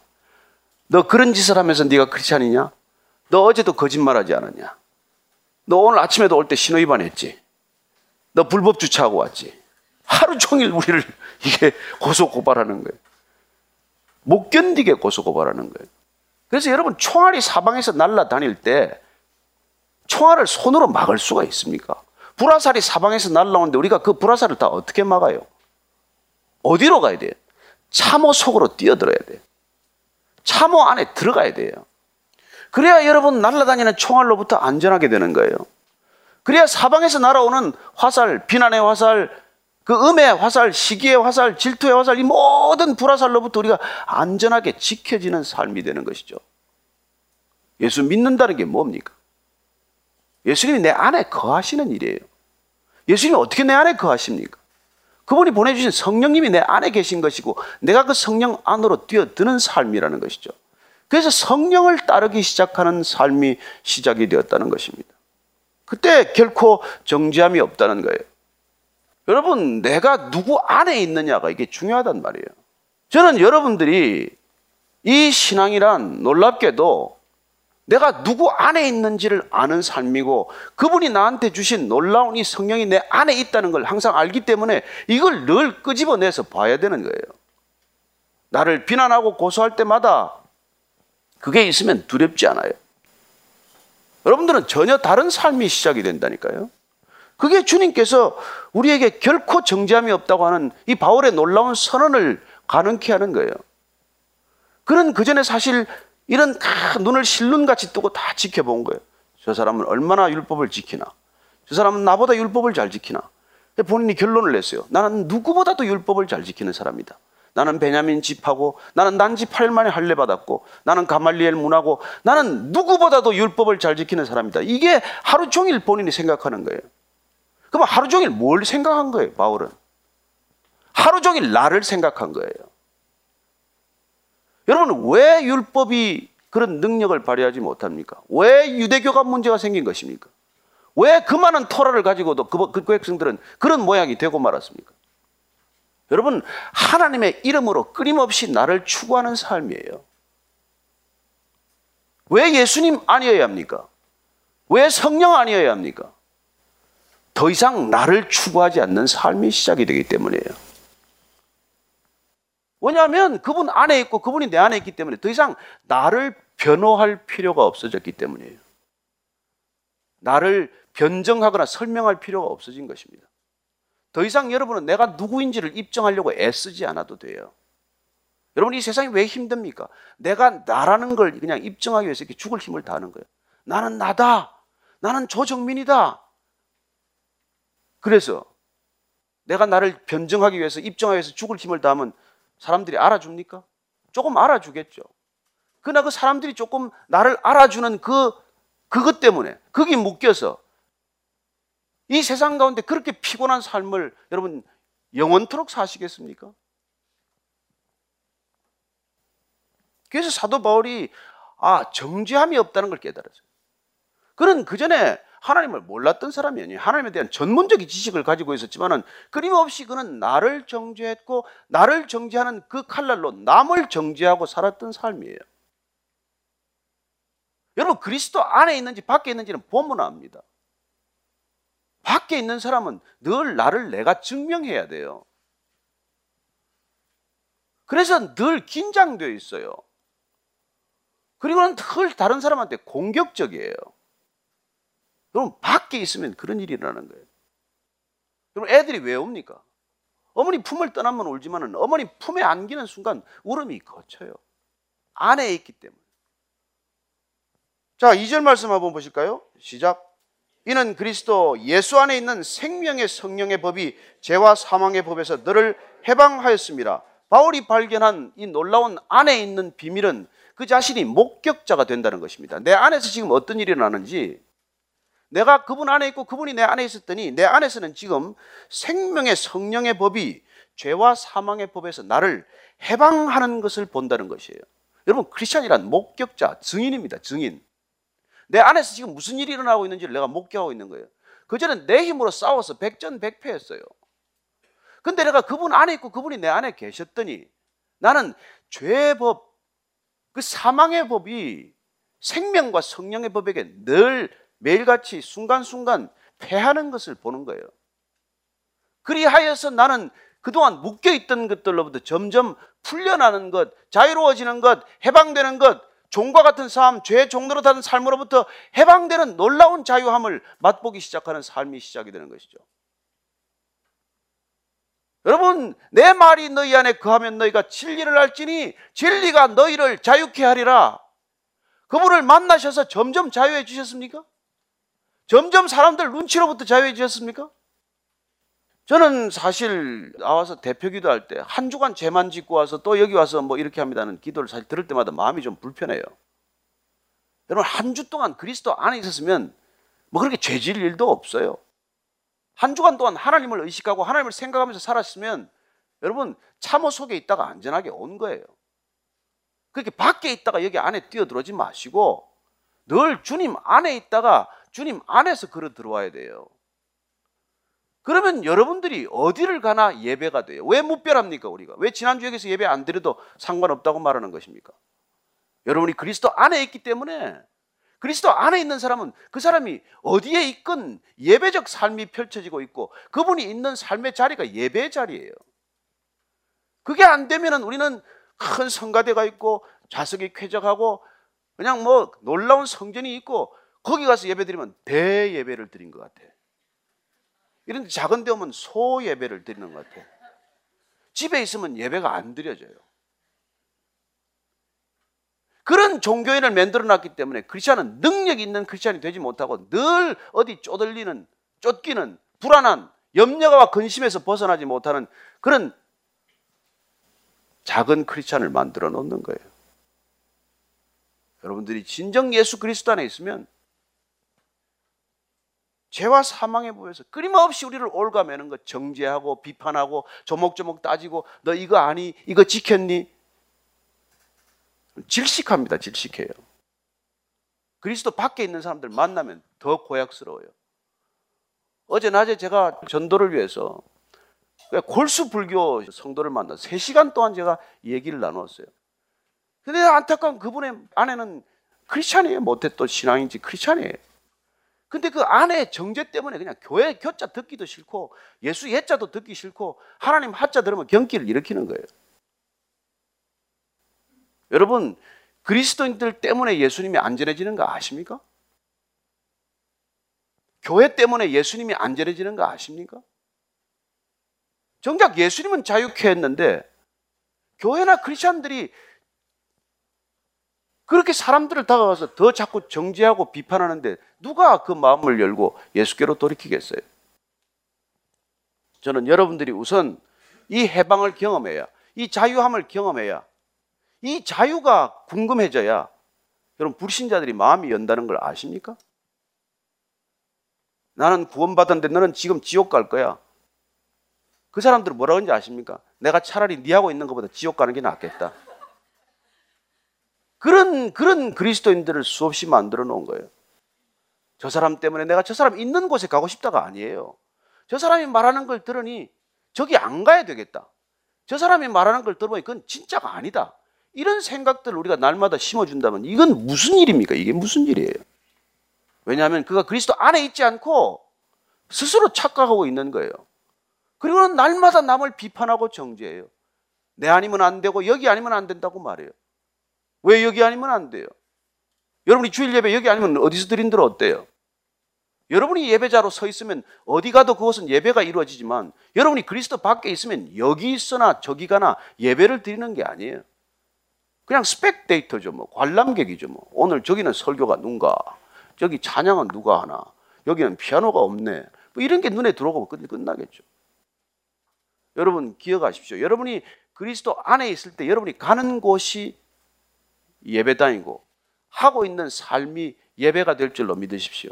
E: 너 그런 짓을 하면서 네가 크리스찬이냐? 너 어제도 거짓말하지 않았냐? 너 오늘 아침에도 올 때 신호 위반했지? 너 불법 주차하고 왔지? 하루 종일 우리를 이게 고소 고발하는 거예요. 못 견디게 고소 고발하는 거예요. 그래서 여러분 총알이 사방에서 날아다닐 때 총알을 손으로 막을 수가 있습니까? 불화살이 사방에서 날라오는데 우리가 그 불화살을 다 어떻게 막아요? 어디로 가야 돼요? 참호 속으로 뛰어들어야 돼요. 참호 안에 들어가야 돼요. 그래야 여러분 날아다니는 총알로부터 안전하게 되는 거예요. 그래야 사방에서 날아오는 화살, 비난의 화살, 그 음의 화살, 시기의 화살, 질투의 화살, 이 모든 불화살로부터 우리가 안전하게 지켜지는 삶이 되는 것이죠. 예수 믿는다는 게 뭡니까? 예수님이 내 안에 거하시는 일이에요. 예수님이 어떻게 내 안에 거하십니까? 그분이 보내주신 성령님이 내 안에 계신 것이고 내가 그 성령 안으로 뛰어드는 삶이라는 것이죠. 그래서 성령을 따르기 시작하는 삶이 시작이 되었다는 것입니다. 그때 결코 정죄함이 없다는 거예요. 여러분, 내가 누구 안에 있느냐가 이게 중요하단 말이에요. 저는 여러분들이 이 신앙이란 놀랍게도 내가 누구 안에 있는지를 아는 삶이고 그분이 나한테 주신 놀라운 이 성령이 내 안에 있다는 걸 항상 알기 때문에 이걸 늘 끄집어내서 봐야 되는 거예요. 나를 비난하고 고소할 때마다 그게 있으면 두렵지 않아요. 여러분들은 전혀 다른 삶이 시작이 된다니까요. 그게 주님께서 우리에게 결코 정죄함이 없다고 하는 이 바울의 놀라운 선언을 가능케 하는 거예요. 그는 그 전에 사실 이런 다 눈을 실눈같이 뜨고 다 지켜본 거예요. 저 사람은 얼마나 율법을 지키나. 저 사람은 나보다 율법을 잘 지키나. 본인이 결론을 냈어요. 나는 누구보다도 율법을 잘 지키는 사람이다. 나는 베냐민 집하고 나는 난지 8일 만에 할례 받았고 나는 가말리엘 문하고 나는 누구보다도 율법을 잘 지키는 사람이다. 이게 하루 종일 본인이 생각하는 거예요. 그럼 하루 종일 뭘 생각한 거예요, 바울은? 하루 종일 나를 생각한 거예요. 여러분, 왜 율법이 그런 능력을 발휘하지 못합니까? 왜 유대교가 문제가 생긴 것입니까? 왜 그 많은 토라를 가지고도 그, 그 백성들은 그런 모양이 되고 말았습니까? 여러분, 하나님의 이름으로 끊임없이 나를 추구하는 삶이에요. 왜 예수님 아니어야 합니까? 왜 성령 아니어야 합니까? 더 이상 나를 추구하지 않는 삶이 시작이 되기 때문이에요. 왜냐하면 그분 안에 있고 그분이 내 안에 있기 때문에 더 이상 나를 변호할 필요가 없어졌기 때문이에요. 나를 변정하거나 설명할 필요가 없어진 것입니다. 더 이상 여러분은 내가 누구인지를 입증하려고 애쓰지 않아도 돼요. 여러분 이 세상이 왜 힘듭니까? 내가 나라는 걸 그냥 입증하기 위해서 이렇게 죽을 힘을 다하는 거예요. 나는 나다. 나는 조정민이다. 그래서 내가 나를 변증하기 위해서 입증하기 위해서 죽을 힘을 다하면 사람들이 알아줍니까? 조금 알아주겠죠. 그러나 그 사람들이 조금 나를 알아주는 그 그것 때문에 거기 묶여서 이 세상 가운데 그렇게 피곤한 삶을 여러분 영원토록 사시겠습니까? 그래서 사도 바울이 아 정죄함이 없다는 걸 깨달았어요. 그는 그 전에 하나님을 몰랐던 사람이 아니에요. 하나님에 대한 전문적인 지식을 가지고 있었지만은 끊임없이 그는 나를 정죄했고 나를 정죄하는 그 칼날로 남을 정죄하고 살았던 삶이에요. 여러분 그리스도 안에 있는지 밖에 있는지는 보면 압니다. 밖에 있는 사람은 늘 나를 내가 증명해야 돼요. 그래서 늘 긴장되어 있어요. 그리고는 늘 다른 사람한테 공격적이에요. 여러분 밖에 있으면 그런 일이 일어나는 거예요. 여러분 애들이 왜 옵니까? 어머니 품을 떠나면 울지만은 어머니 품에 안기는 순간 울음이 거쳐요. 안에 있기 때문에. 자, 2절 말씀 한번 보실까요? 시작. 이는 그리스도 예수 안에 있는 생명의 성령의 법이 죄와 사망의 법에서 너를 해방하였습니다. 바울이 발견한 이 놀라운 안에 있는 비밀은 그 자신이 목격자가 된다는 것입니다. 내 안에서 지금 어떤 일이 일어나는지 내가 그분 안에 있고 그분이 내 안에 있었더니 내 안에서는 지금 생명의 성령의 법이 죄와 사망의 법에서 나를 해방하는 것을 본다는 것이에요. 여러분 크리스천이란 목격자, 증인입니다. 증인. 내 안에서 지금 무슨 일이 일어나고 있는지를 내가 목격하고 있는 거예요. 그전엔 내 힘으로 싸워서 백전백패했어요. 근데 내가 그분 안에 있고 그분이 내 안에 계셨더니 나는 죄의 법, 그 사망의 법이 생명과 성령의 법에게 늘 매일같이 순간순간 패하는 것을 보는 거예요. 그리하여서 나는 그동안 묶여있던 것들로부터 점점 풀려나는 것, 자유로워지는 것, 해방되는 것, 종과 같은 삶, 죄의 종로로 타는 삶으로부터 해방되는 놀라운 자유함을 맛보기 시작하는 삶이 시작이 되는 것이죠. 여러분, 내 말이 너희 안에 거하면 너희가 진리를 알지니 진리가 너희를 자유케 하리라. 그분을 만나셔서 점점 자유해 주셨습니까? 점점 사람들 눈치로부터 자유해지셨습니까? 저는 사실 나와서 대표 기도할 때 한 주간 죄만 짓고 와서 또 여기 와서 뭐 이렇게 합니다는 기도를 사실 들을 때마다 마음이 좀 불편해요. 여러분 한 주 동안 그리스도 안에 있었으면 뭐 그렇게 죄질 일도 없어요. 한 주간 동안 하나님을 의식하고 하나님을 생각하면서 살았으면 여러분 참호 속에 있다가 안전하게 온 거예요. 그렇게 밖에 있다가 여기 안에 뛰어들어오지 마시고 늘 주님 안에 있다가 주님 안에서 걸어 들어와야 돼요. 그러면 여러분들이 어디를 가나 예배가 돼요. 왜 무별합니까, 우리가? 왜 지난주에 서 예배 안 드려도 상관없다고 말하는 것입니까? 여러분이 그리스도 안에 있기 때문에 그리스도 안에 있는 사람은 그 사람이 어디에 있건 예배적 삶이 펼쳐지고 있고 그분이 있는 삶의 자리가 예배의 자리예요. 그게 안 되면은 우리는 큰 성가대가 있고 좌석이 쾌적하고 그냥 뭐 놀라운 성전이 있고 거기 가서 예배 드리면 대예배를 드린 것 같아. 이런 작은 데 오면 소 예배를 드리는 것 같아. 집에 있으면 예배가 안 드려져요. 그런 종교인을 만들어 놨기 때문에 크리스천은 능력 있는 크리스천이 되지 못하고 늘 어디 쪼들리는, 쫓기는, 불안한, 염려와 근심에서 벗어나지 못하는 그런 작은 크리스천을 만들어 놓는 거예요. 여러분들이 진정 예수 그리스도 안에 있으면 죄와 사망의 법에서 끊임없이 우리를 올가매는 것 정죄하고 비판하고 조목조목 따지고 너 이거 아니 이거 지켰니? 질식합니다 질식해요. 그리스도 밖에 있는 사람들 만나면 더 고약스러워요. 어제 낮에 제가 전도를 위해서 골수 불교 성도를 만나 3시간 동안 제가 얘기를 나누었어요. 근데 안타까운 그분의 아내는 크리스찬이에요. 못해 또 신앙인지 크리스찬이에요 근데 그 아내의 정죄 때문에 그냥 교회 교자 듣기도 싫고 예수 예자도 듣기 싫고 하나님 하자 들으면 경기를 일으키는 거예요. 여러분 그리스도인들 때문에 예수님이 안전해지는 거 아십니까? 교회 때문에 예수님이 안전해지는 거 아십니까? 정작 예수님은 자유케 했는데 교회나 크리스천들이 그렇게 사람들을 다가가서 더 자꾸 정죄하고 비판하는데 누가 그 마음을 열고 예수께로 돌이키겠어요? 저는 여러분들이 우선 이 해방을 경험해야, 이 자유함을 경험해야, 이 자유가 궁금해져야 여러분 불신자들이 마음이 연다는 걸 아십니까? 나는 구원받았는데 너는 지금 지옥 갈 거야. 그 사람들은 뭐라고 하는지 아십니까? 내가 차라리 네 하고 있는 것보다 지옥 가는 게 낫겠다. 그런 그런 그리스도인들을 수없이 만들어 놓은 거예요. 저 사람 때문에 내가 저 사람 있는 곳에 가고 싶다가 아니에요. 저 사람이 말하는 걸 들으니 저기 안 가야 되겠다. 저 사람이 말하는 걸 들으면 그건 진짜가 아니다. 이런 생각들을 우리가 날마다 심어준다면 이건 무슨 일입니까? 이게 무슨 일이에요? 왜냐하면 그가 그리스도 안에 있지 않고 스스로 착각하고 있는 거예요. 그리고는 날마다 남을 비판하고 정죄해요. 내 아니면 안 되고 여기 아니면 안 된다고 말해요. 왜 여기 아니면 안 돼요? 여러분이 주일 예배 여기 아니면 어디서 드린들 어때요? 여러분이 예배자로 서 있으면 어디 가도 그것은 예배가 이루어지지만 여러분이 그리스도 밖에 있으면 여기 있으나 저기 가나 예배를 드리는 게 아니에요. 그냥 스펙데이터죠. 뭐 관람객이죠. 뭐 오늘 저기는 설교가 누가 저기 찬양은 누가 하나 여기는 피아노가 없네. 뭐 이런 게 눈에 들어오고 끝나겠죠. 여러분 기억하십시오. 여러분이 그리스도 안에 있을 때 여러분이 가는 곳이 예배당이고 하고 있는 삶이 예배가 될 줄로 믿으십시오.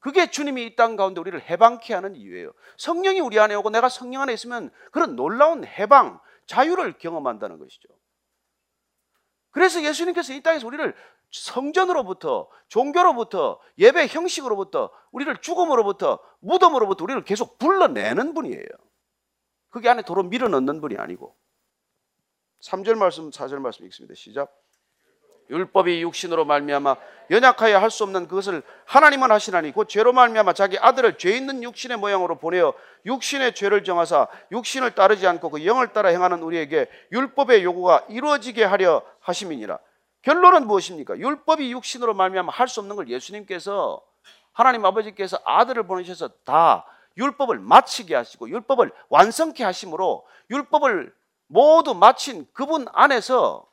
E: 그게 주님이 이 땅 가운데 우리를 해방케 하는 이유예요. 성령이 우리 안에 오고 내가 성령 안에 있으면 그런 놀라운 해방, 자유를 경험한다는 것이죠. 그래서 예수님께서 이 땅에서 우리를 성전으로부터 종교로부터 예배 형식으로부터 우리를 죽음으로부터 무덤으로부터 우리를 계속 불러내는 분이에요. 그게 안에 도로 밀어넣는 분이 아니고 3절 말씀 4절 말씀 읽습니다. 시작. 율법이 육신으로 말미암아 연약하여 할 수 없는 그것을 하나님은 하시나니 곧 죄로 말미암아 자기 아들을 죄 있는 육신의 모양으로 보내어 육신의 죄를 정하사 육신을 따르지 않고 그 영을 따라 행하는 우리에게 율법의 요구가 이루어지게 하려 하심이니라. 결론은 무엇입니까? 율법이 육신으로 말미암아 할 수 없는 걸 예수님께서 하나님 아버지께서 아들을 보내셔서 다 율법을 마치게 하시고 율법을 완성케 하심으로 율법을 모두 마친 그분 안에서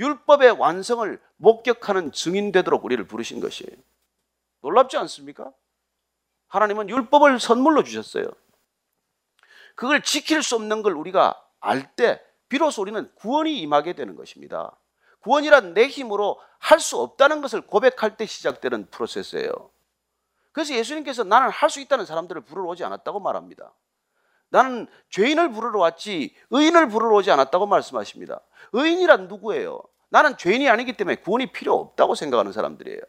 E: 율법의 완성을 목격하는 증인 되도록 우리를 부르신 것이에요. 놀랍지 않습니까? 하나님은 율법을 선물로 주셨어요. 그걸 지킬 수 없는 걸 우리가 알 때 비로소 우리는 구원이 임하게 되는 것입니다. 구원이란 내 힘으로 할 수 없다는 것을 고백할 때 시작되는 프로세스예요. 그래서 예수님께서 나는 할 수 있다는 사람들을 부르러 오지 않았다고 말합니다. 나는 죄인을 부르러 왔지 의인을 부르러 오지 않았다고 말씀하십니다. 의인이란 누구예요? 나는 죄인이 아니기 때문에 구원이 필요 없다고 생각하는 사람들이에요.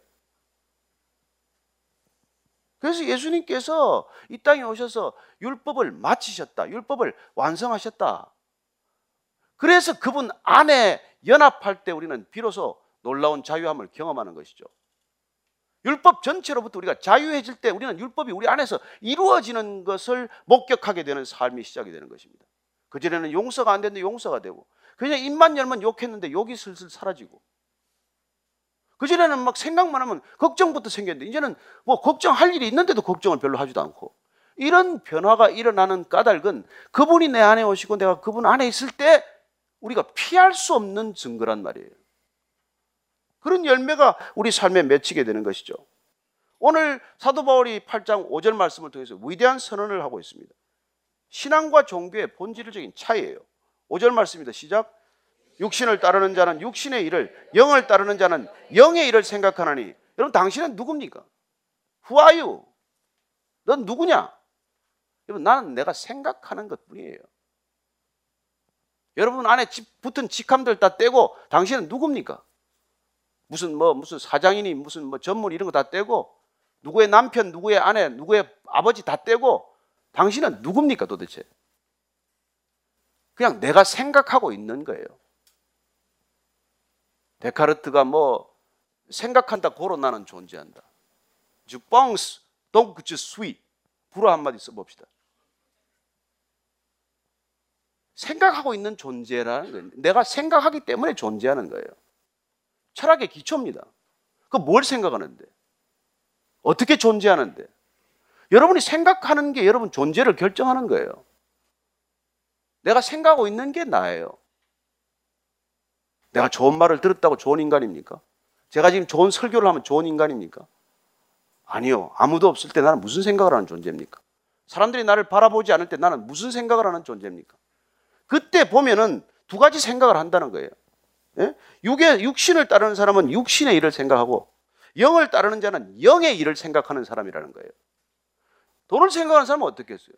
E: 그래서 예수님께서 이 땅에 오셔서 율법을 마치셨다. 율법을 완성하셨다. 그래서 그분 안에 연합할 때 우리는 비로소 놀라운 자유함을 경험하는 것이죠. 율법 전체로부터 우리가 자유해질 때 우리는 율법이 우리 안에서 이루어지는 것을 목격하게 되는 삶이 시작이 되는 것입니다. 그전에는 용서가 안 됐는데 용서가 되고 그냥 입만 열면 욕했는데 욕이 슬슬 사라지고 그전에는 막 생각만 하면 걱정부터 생겼는데 이제는 뭐 걱정할 일이 있는데도 걱정을 별로 하지도 않고 이런 변화가 일어나는 까닭은 그분이 내 안에 오시고 내가 그분 안에 있을 때 우리가 피할 수 없는 증거란 말이에요. 그런 열매가 우리 삶에 맺히게 되는 것이죠. 오늘 사도 바울이 8장 5절 말씀을 통해서 위대한 선언을 하고 있습니다. 신앙과 종교의 본질적인 차이예요. 5절 말씀입니다. 시작. 육신을 따르는 자는 육신의 일을, 영을 따르는 자는 영의 일을 생각하나니. 여러분, 당신은 누굽니까? Who are you? 넌 누구냐? 여러분, 나는 내가 생각하는 것 뿐이에요. 여러분 안에 붙은 직함들 다 떼고 당신은 누굽니까? 무슨 뭐 무슨 사장이니 무슨 뭐 전문 이런 거 다 떼고 누구의 남편, 누구의 아내, 누구의 아버지 다 떼고 당신은 누굽니까 도대체? 그냥 내가 생각하고 있는 거예요. 데카르트가 뭐 생각한다 고로 나는 존재한다. Je pense donc je suis 불어 한마디 써봅시다. 생각하고 있는 존재라는 거예요. 내가 생각하기 때문에 존재하는 거예요. 철학의 기초입니다. 그 뭘 생각하는데? 어떻게 존재하는데? 여러분이 생각하는 게 여러분 존재를 결정하는 거예요. 내가 생각하고 있는 게 나예요. 내가 좋은 말을 들었다고 좋은 인간입니까? 제가 지금 좋은 설교를 하면 좋은 인간입니까? 아니요. 아무도 없을 때 나는 무슨 생각을 하는 존재입니까? 사람들이 나를 바라보지 않을 때 나는 무슨 생각을 하는 존재입니까? 그때 보면은 두 가지 생각을 한다는 거예요. 예? 육의 육신을 따르는 사람은 육신의 일을 생각하고 영을 따르는 자는 영의 일을 생각하는 사람이라는 거예요. 돈을 생각하는 사람은 어떻게 했어요?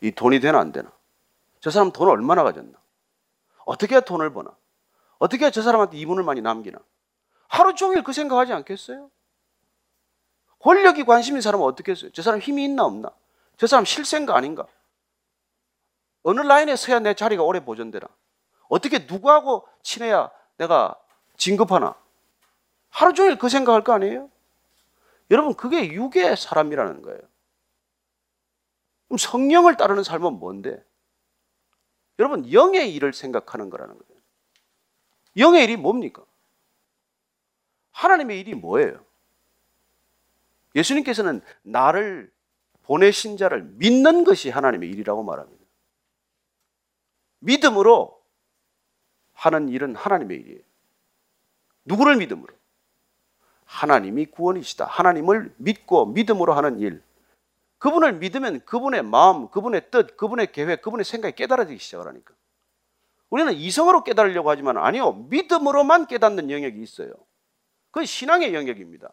E: 이 돈이 되나 안 되나? 저 사람 돈을 얼마나 가졌나? 어떻게 해야 돈을 버나? 어떻게 해야 저 사람한테 이문을 많이 남기나? 하루 종일 그 생각하지 않겠어요? 권력이 관심인 사람은 어떻게 했어요? 저 사람 힘이 있나 없나? 저 사람 실세인가 아닌가? 어느 라인에 서야 내 자리가 오래 보존되나? 어떻게 누구하고 친해야 내가 진급하나? 하루 종일 그 생각할 거 아니에요? 여러분, 그게 육의 사람이라는 거예요. 그럼 성령을 따르는 삶은 뭔데? 여러분, 영의 일을 생각하는 거라는 거예요. 영의 일이 뭡니까? 하나님의 일이 뭐예요? 예수님께서는 나를 보내신 자를 믿는 것이 하나님의 일이라고 말합니다. 믿음으로 하는 일은 하나님의 일이에요. 누구를 믿음으로? 하나님이 구원이시다. 하나님을 믿고 믿음으로 하는 일. 그분을 믿으면 그분의 마음, 그분의 뜻, 그분의 계획, 그분의 생각이 깨달아지기 시작을 하니까. 우리는 이성으로 깨달으려고 하지만 아니요. 믿음으로만 깨닫는 영역이 있어요. 그건 신앙의 영역입니다.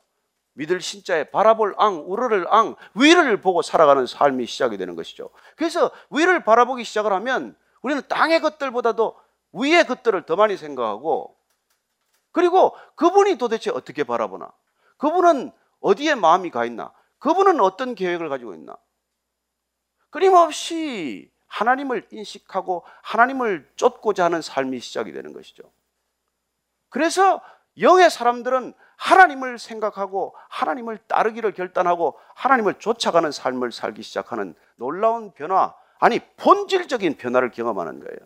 E: 믿을 신자에 바라볼 앙, 우러를 앙, 위를 보고 살아가는 삶이 시작이 되는 것이죠. 그래서 위를 바라보기 시작을 하면 우리는 땅의 것들보다도 위의 것들을 더 많이 생각하고 그리고 그분이 도대체 어떻게 바라보나? 그분은 어디에 마음이 가 있나? 그분은 어떤 계획을 가지고 있나? 끊임없이 하나님을 인식하고 하나님을 쫓고자 하는 삶이 시작이 되는 것이죠. 그래서 영의 사람들은 하나님을 생각하고 하나님을 따르기를 결단하고 하나님을 쫓아가는 삶을 살기 시작하는 놀라운 변화, 아니 본질적인 변화를 경험하는 거예요.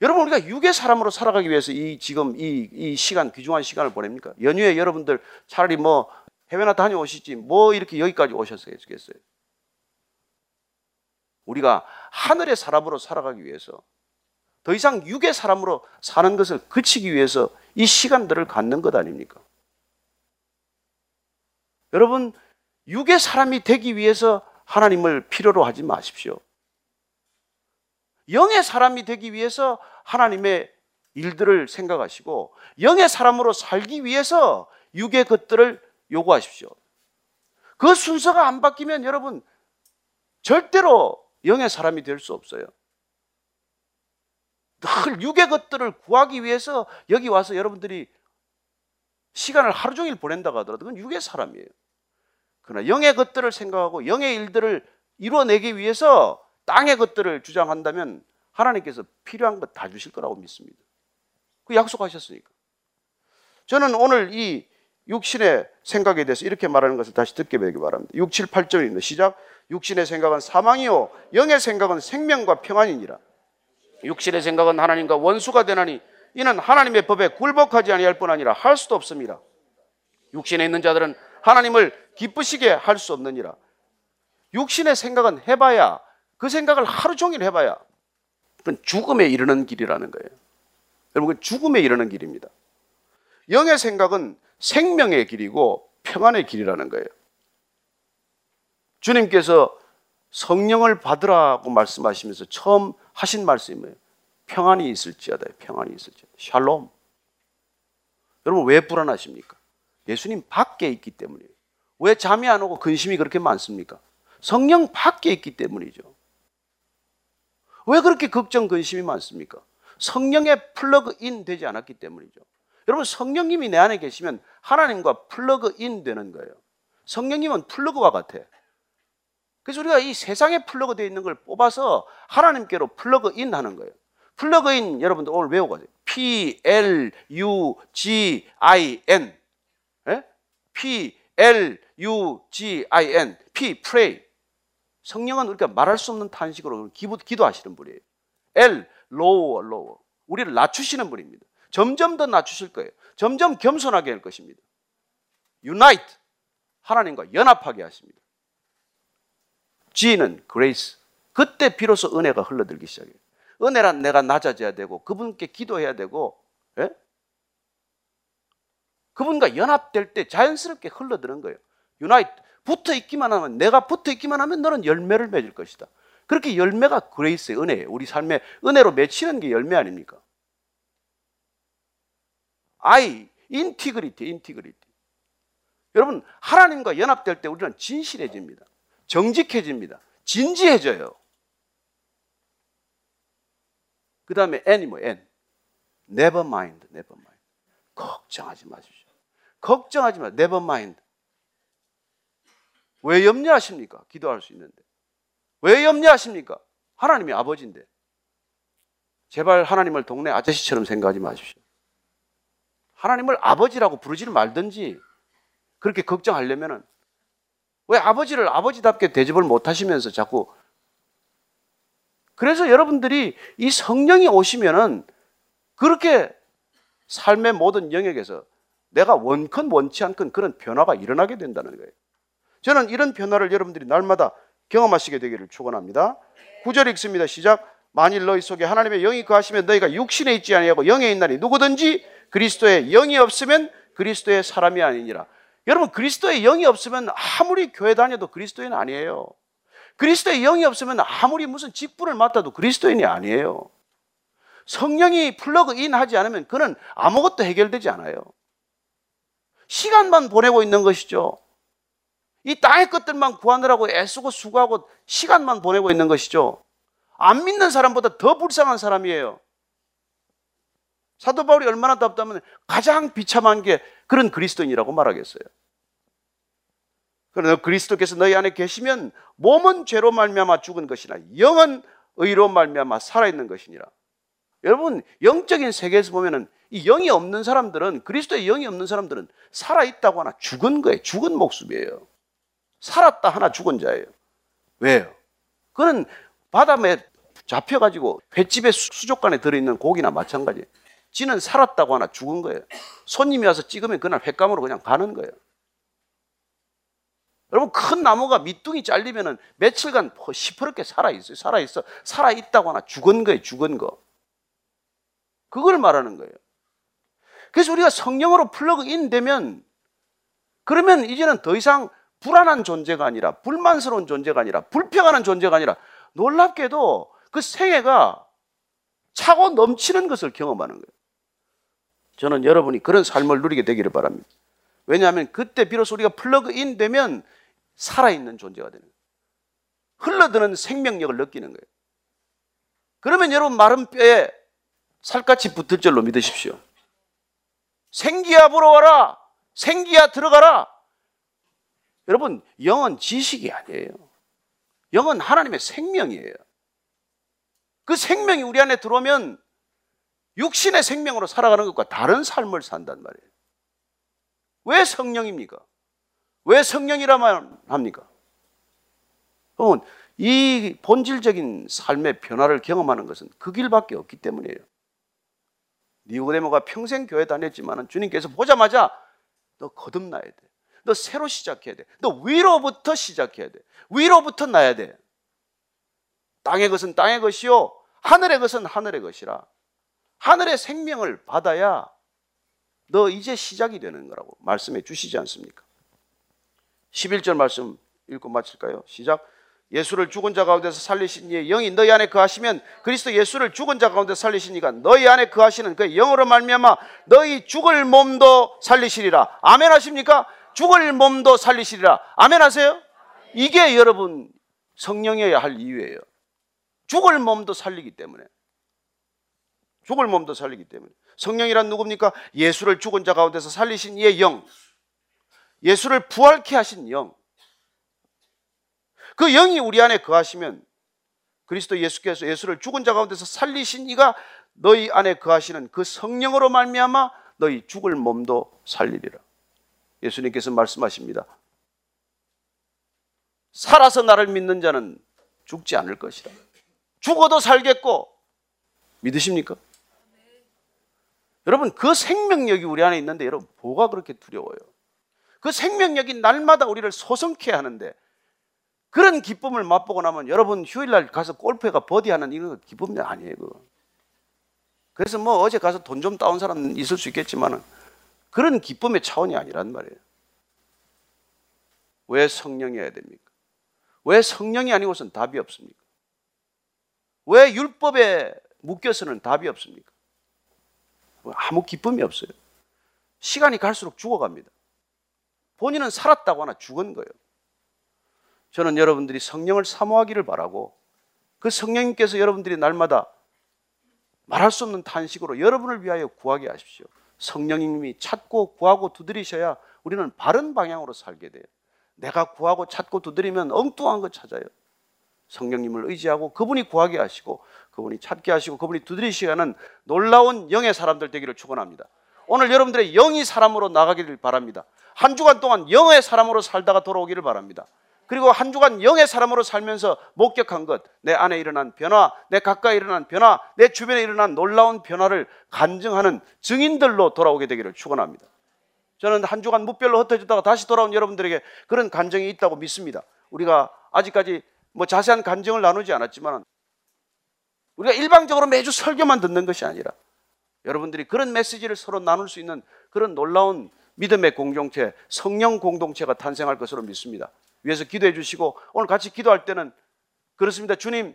E: 여러분 우리가 육의 사람으로 살아가기 위해서 이 지금 이, 이 시간 귀중한 시간을 보냅니까? 연휴에 여러분들 차라리 뭐 해외나 다녀오시지 뭐 이렇게 여기까지 오셨겠어요? 우리가 하늘의 사람으로 살아가기 위해서 더 이상 육의 사람으로 사는 것을 그치기 위해서 이 시간들을 갖는 것 아닙니까? 여러분 육의 사람이 되기 위해서 하나님을 필요로 하지 마십시오. 영의 사람이 되기 위해서 하나님의 일들을 생각하시고 영의 사람으로 살기 위해서 육의 것들을 요구하십시오. 그 순서가 안 바뀌면 여러분 절대로 영의 사람이 될 수 없어요. 늘 육의 것들을 구하기 위해서 여기 와서 여러분들이 시간을 하루 종일 보낸다고 하더라도 그건 육의 사람이에요. 그러나 영의 것들을 생각하고 영의 일들을 이루어내기 위해서 땅의 것들을 주장한다면 하나님께서 필요한 것 다 주실 거라고 믿습니다. 그 약속하셨으니까. 저는 오늘 이 육신의 생각에 대해서 이렇게 말하는 것을 다시 듣게 되기 바랍니다. 6, 7, 8절입니다. 시작. 육신의 생각은 사망이요 영의 생각은 생명과 평안이니라. 육신의 생각은 하나님과 원수가 되나니 이는 하나님의 법에 굴복하지 아니할 뿐 아니라 할 수도 없습니다. 육신에 있는 자들은 하나님을 기쁘시게 할 수 없느니라. 육신의 생각은 해봐야 그 생각을 하루 종일 해봐야 그건 죽음에 이르는 길이라는 거예요. 여러분, 그 죽음에 이르는 길입니다. 영의 생각은 생명의 길이고 평안의 길이라는 거예요. 주님께서 성령을 받으라고 말씀하시면서 처음 하신 말씀이 뭐예요? 평안이 있을지어다. 평안이 있을지어다. 샬롬. 여러분 왜 불안하십니까? 예수님 밖에 있기 때문이에요. 왜 잠이 안 오고 근심이 그렇게 많습니까? 성령 밖에 있기 때문이죠. 왜 그렇게 걱정 근심이 많습니까? 성령에 plug in 되지 않았기 때문이죠. 여러분 성령님이 내 안에 계시면 하나님과 plug in 되는 거예요. 성령님은 플러그와 같아. 그래서 우리가 이 세상에 플러그 되어 있는 걸 뽑아서 하나님께로 plug in 하는 거예요. plug in 여러분들 오늘 외우고 가세요. P L U G I N. 예? P L U G I N. P pray. 성령은 우리가 말할 수 없는 탄식으로 기도, 기도하시는 분이에요. L lower lower. 우리를 낮추시는 분입니다. 점점 더 낮추실 거예요. 점점 겸손하게 할 것입니다. unite 하나님과 연합하게 하십니다. G는 grace. 그때 비로소 은혜가 흘러들기 시작해요. 은혜란 내가 낮아져야 되고 그분께 기도해야 되고 예? 그분과 연합될 때 자연스럽게 흘러드는 거예요. unite 붙어 있기만 하면 내가 붙어 있기만 하면 너는 열매를 맺을 것이다. 그렇게 열매가 grace의 은혜예요. 우리 삶에 은혜로 맺히는 게 열매 아닙니까? I integrity integrity. 여러분 하나님과 연합될 때 우리는 진실해집니다. 정직해집니다. 진지해져요. 그 다음에 N이 뭐 N. Never mind, never mind. 걱정하지 마십시오. 걱정하지 마. Never mind. 왜 염려하십니까? 기도할 수 있는데. 왜 염려하십니까? 하나님이 아버지인데. 제발 하나님을 동네 아저씨처럼 생각하지 마십시오. 하나님을 아버지라고 부르지를 말든지 그렇게 걱정하려면은 왜 아버지를 아버지답게 대접을 못 하시면서 자꾸 그래서 여러분들이 이 성령이 오시면은 그렇게 삶의 모든 영역에서 내가 원컨 원치 않건 그런 변화가 일어나게 된다는 거예요. 저는 이런 변화를 여러분들이 날마다 경험하시게 되기를 축원합니다. 구절 읽습니다. 시작. 만일 너희 속에 하나님의 영이 거하시면 너희가 육신에 있지 아니하고 영에 있나니 누구든지 그리스도의 영이 없으면 그리스도의 사람이 아니니라. 여러분 그리스도의 영이 없으면 아무리 교회 다녀도 그리스도인 아니에요. 그리스도의 영이 없으면 아무리 무슨 직분을 맡아도 그리스도인이 아니에요. 성령이 플러그인 하지 않으면 그는 아무것도 해결되지 않아요. 시간만 보내고 있는 것이죠. 이 땅의 것들만 구하느라고 애쓰고 수고하고 시간만 보내고 있는 것이죠. 안 믿는 사람보다 더 불쌍한 사람이에요. 사도 바울이 얼마나 답답하면 가장 비참한 게 그런 그리스도인이라고 말하겠어요. 그러나 그리스도께서 너희 안에 계시면 몸은 죄로 말미암아 죽은 것이나 영은 의로 말미암아 살아 있는 것이니라. 여러분 영적인 세계에서 보면은 이 영이 없는 사람들은 그리스도의 영이 없는 사람들은 살아 있다고 하나 죽은 거예요. 죽은 목숨이에요. 살았다 하나 죽은 자예요. 왜요? 그는 바다에 잡혀가지고 횟집에 수족관에 들어있는 고기나 마찬가지. 지는 살았다고 하나 죽은 거예요. 손님이 와서 찍으면 그날 횟감으로 그냥 가는 거예요. 여러분 큰 나무가 밑둥이 잘리면은 며칠간 시퍼렇게 살아 있어요. 살아 있어. 살아 있다고 하나 죽은 거예요. 죽은 거. 그걸 말하는 거예요. 그래서 우리가 성령으로 플러그인 되면 그러면 이제는 더 이상 불안한 존재가 아니라 불만스러운 존재가 아니라 불평하는 존재가 아니라 놀랍게도 그 생애가 차고 넘치는 것을 경험하는 거예요. 저는 여러분이 그런 삶을 누리게 되기를 바랍니다. 왜냐하면 그때 비로소 우리가 플러그인 되면 살아있는 존재가 되는 거예요. 흘러드는 생명력을 느끼는 거예요. 그러면 여러분 마른 뼈에 살갗이 붙을 줄로 믿으십시오. 생기야 불어와라. 생기야 들어가라. 여러분, 영은 지식이 아니에요. 영은 하나님의 생명이에요. 그 생명이 우리 안에 들어오면 육신의 생명으로 살아가는 것과 다른 삶을 산단 말이에요. 왜 성령입니까? 왜 성령이라만 합니까? 그러면 이 본질적인 삶의 변화를 경험하는 것은 그 길밖에 없기 때문이에요. 니고데모가 평생 교회 다녔지만 주님께서 보자마자 너 거듭나야 돼. 너 새로 시작해야 돼. 너 위로부터 시작해야 돼. 위로부터 나야 돼. 땅의 것은 땅의 것이요. 하늘의 것은 하늘의 것이라. 하늘의 생명을 받아야 너 이제 시작이 되는 거라고 말씀해 주시지 않습니까? 11절 말씀 읽고 마칠까요? 시작. 예수를 죽은 자 가운데서 살리신 이의 영이 너희 안에 거하시면 그리스도 예수를 죽은 자 가운데 살리신 이가 너희 안에 거하시는 그 영으로 말미암아 너희 죽을 몸도 살리시리라. 아멘 하십니까? 죽을 몸도 살리시리라. 아멘 하세요? 이게 여러분 성령이어야 할 이유예요. 죽을 몸도 살리기 때문에. 죽을 몸도 살리기 때문에. 성령이란 누굽니까? 예수를 죽은 자 가운데서 살리신 이의 영. 예수를 부활케 하신 영. 그 영이 우리 안에 거하시면 그리스도 예수께서 예수를 죽은 자 가운데서 살리신 이가 너희 안에 거하시는 그 성령으로 말미암아 너희 죽을 몸도 살리리라. 예수님께서 말씀하십니다. 살아서 나를 믿는 자는 죽지 않을 것이라. 죽어도 살겠고 믿으십니까? 여러분 그 생명력이 우리 안에 있는데 여러분 뭐가 그렇게 두려워요? 그 생명력이 날마다 우리를 소성케 하는데 그런 기쁨을 맛보고 나면 여러분 휴일날 가서 골프가 버디하는 이런 기쁨이 아니에요. 그거. 그래서 뭐 어제 가서 돈 좀 따온 사람 있을 수 있겠지만 그런 기쁨의 차원이 아니란 말이에요. 왜 성령이어야 됩니까? 왜 성령이 아니고선 답이 없습니까? 왜 율법에 묶여서는 답이 없습니까? 아무 기쁨이 없어요. 시간이 갈수록 죽어갑니다. 본인은 살았다고 하나 죽은 거예요. 저는 여러분들이 성령을 사모하기를 바라고 그 성령님께서 여러분들이 날마다 말할 수 없는 탄식으로 여러분을 위하여 구하게 하십시오. 성령님이 찾고 구하고 두드리셔야 우리는 바른 방향으로 살게 돼요. 내가 구하고 찾고 두드리면 엉뚱한 거 찾아요. 성령님을 의지하고 그분이 구하게 하시고 그분이 찾게 하시고 그분이 두드리시게 하는 놀라운 영의 사람들 되기를 축원합니다. 오늘 여러분들의 영이 사람으로 나가기를 바랍니다. 한 주간 동안 영의 사람으로 살다가 돌아오기를 바랍니다. 그리고 한 주간 영의 사람으로 살면서 목격한 것, 내 안에 일어난 변화, 내 가까이 일어난 변화, 내 주변에 일어난 놀라운 변화를 간증하는 증인들로 돌아오게 되기를 축원합니다. 저는 한 주간 무별로 흩어졌다가 다시 돌아온 여러분들에게 그런 간증이 있다고 믿습니다. 우리가 아직까지 뭐 자세한 간증을 나누지 않았지만 우리가 일방적으로 매주 설교만 듣는 것이 아니라 여러분들이 그런 메시지를 서로 나눌 수 있는 그런 놀라운 믿음의 공동체, 성령 공동체가 탄생할 것으로 믿습니다. 위해서 기도해 주시고 오늘 같이 기도할 때는 그렇습니다. 주님,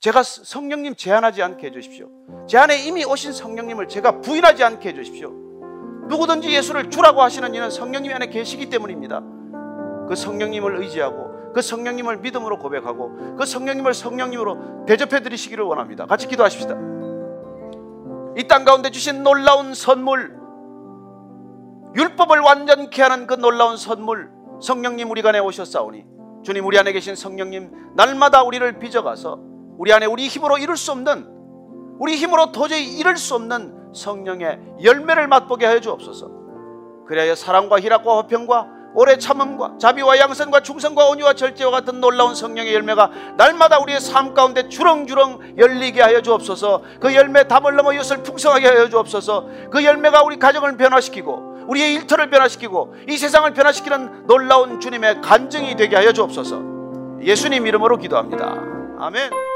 E: 제가 성령님 제한하지 않게 해 주십시오. 제 안에 이미 오신 성령님을 제가 부인하지 않게 해 주십시오. 누구든지 예수를 주라고 하시는 이는 성령님이 안에 계시기 때문입니다. 그 성령님을 의지하고 그 성령님을 믿음으로 고백하고 그 성령님을 성령님으로 대접해 드리시기를 원합니다. 같이 기도하십시다. 이 땅 가운데 주신 놀라운 선물, 율법을 완전케 하는 그 놀라운 선물, 성령님 우리 간에 오셨사오니 주님 우리 안에 계신 성령님 날마다 우리를 빚어가서 우리 안에 우리 힘으로 이룰 수 없는 우리 힘으로 도저히 이룰 수 없는 성령의 열매를 맛보게 하여 주옵소서. 그래야 사랑과 희락과 화평과 오래 참음과 자비와 양선과 충성과 온유와 절제와 같은 놀라운 성령의 열매가 날마다 우리의 삶 가운데 주렁주렁 열리게 하여 주옵소서. 그 열매 담을 넘어 이웃을 풍성하게 하여 주옵소서. 그 열매가 우리 가정을 변화시키고 우리의 일터를 변화시키고 이 세상을 변화시키는 놀라운 주님의 간증이 되게 하여 주옵소서. 예수님 이름으로 기도합니다. 아멘.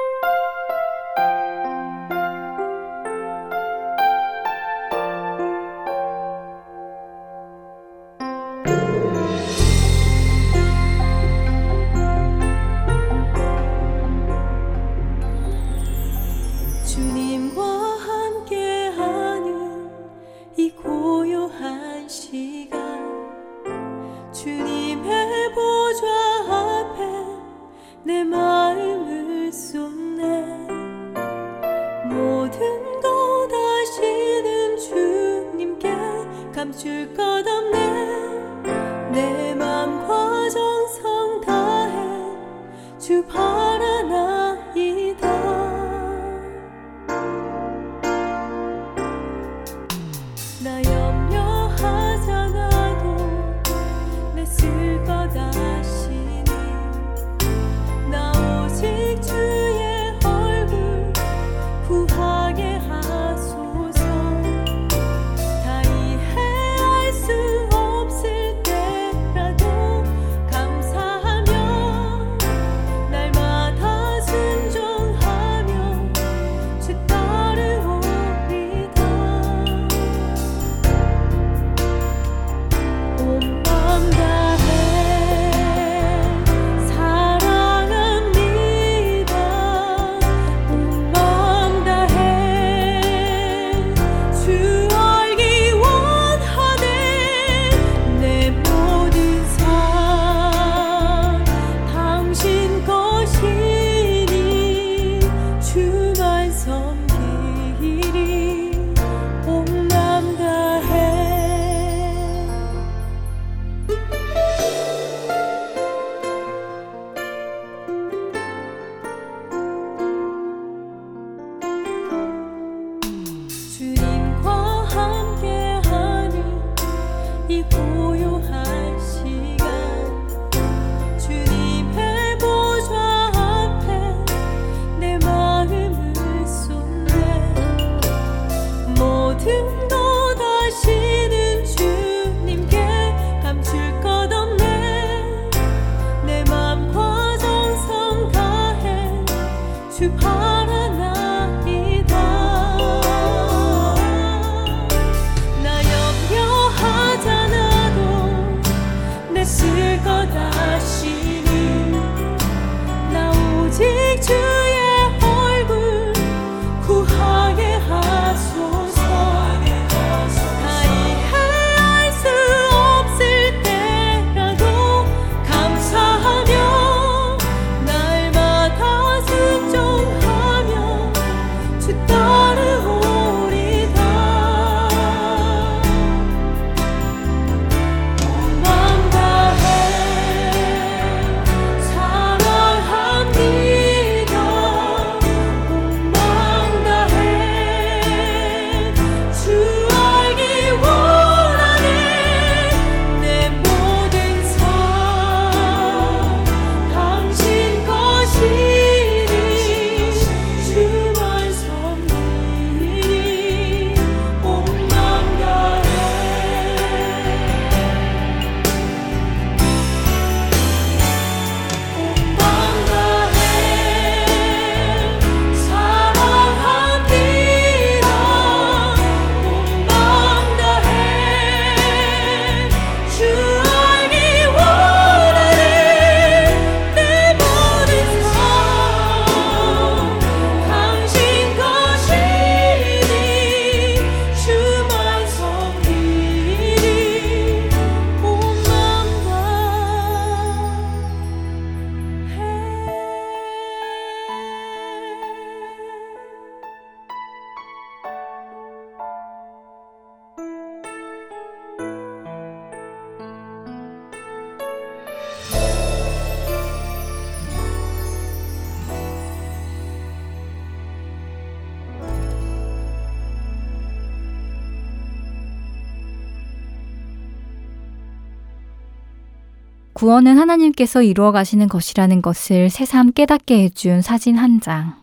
A: 구원은 하나님께서 이루어 가시는 것이라는 것을 새삼 깨닫게 해준 사진 한 장.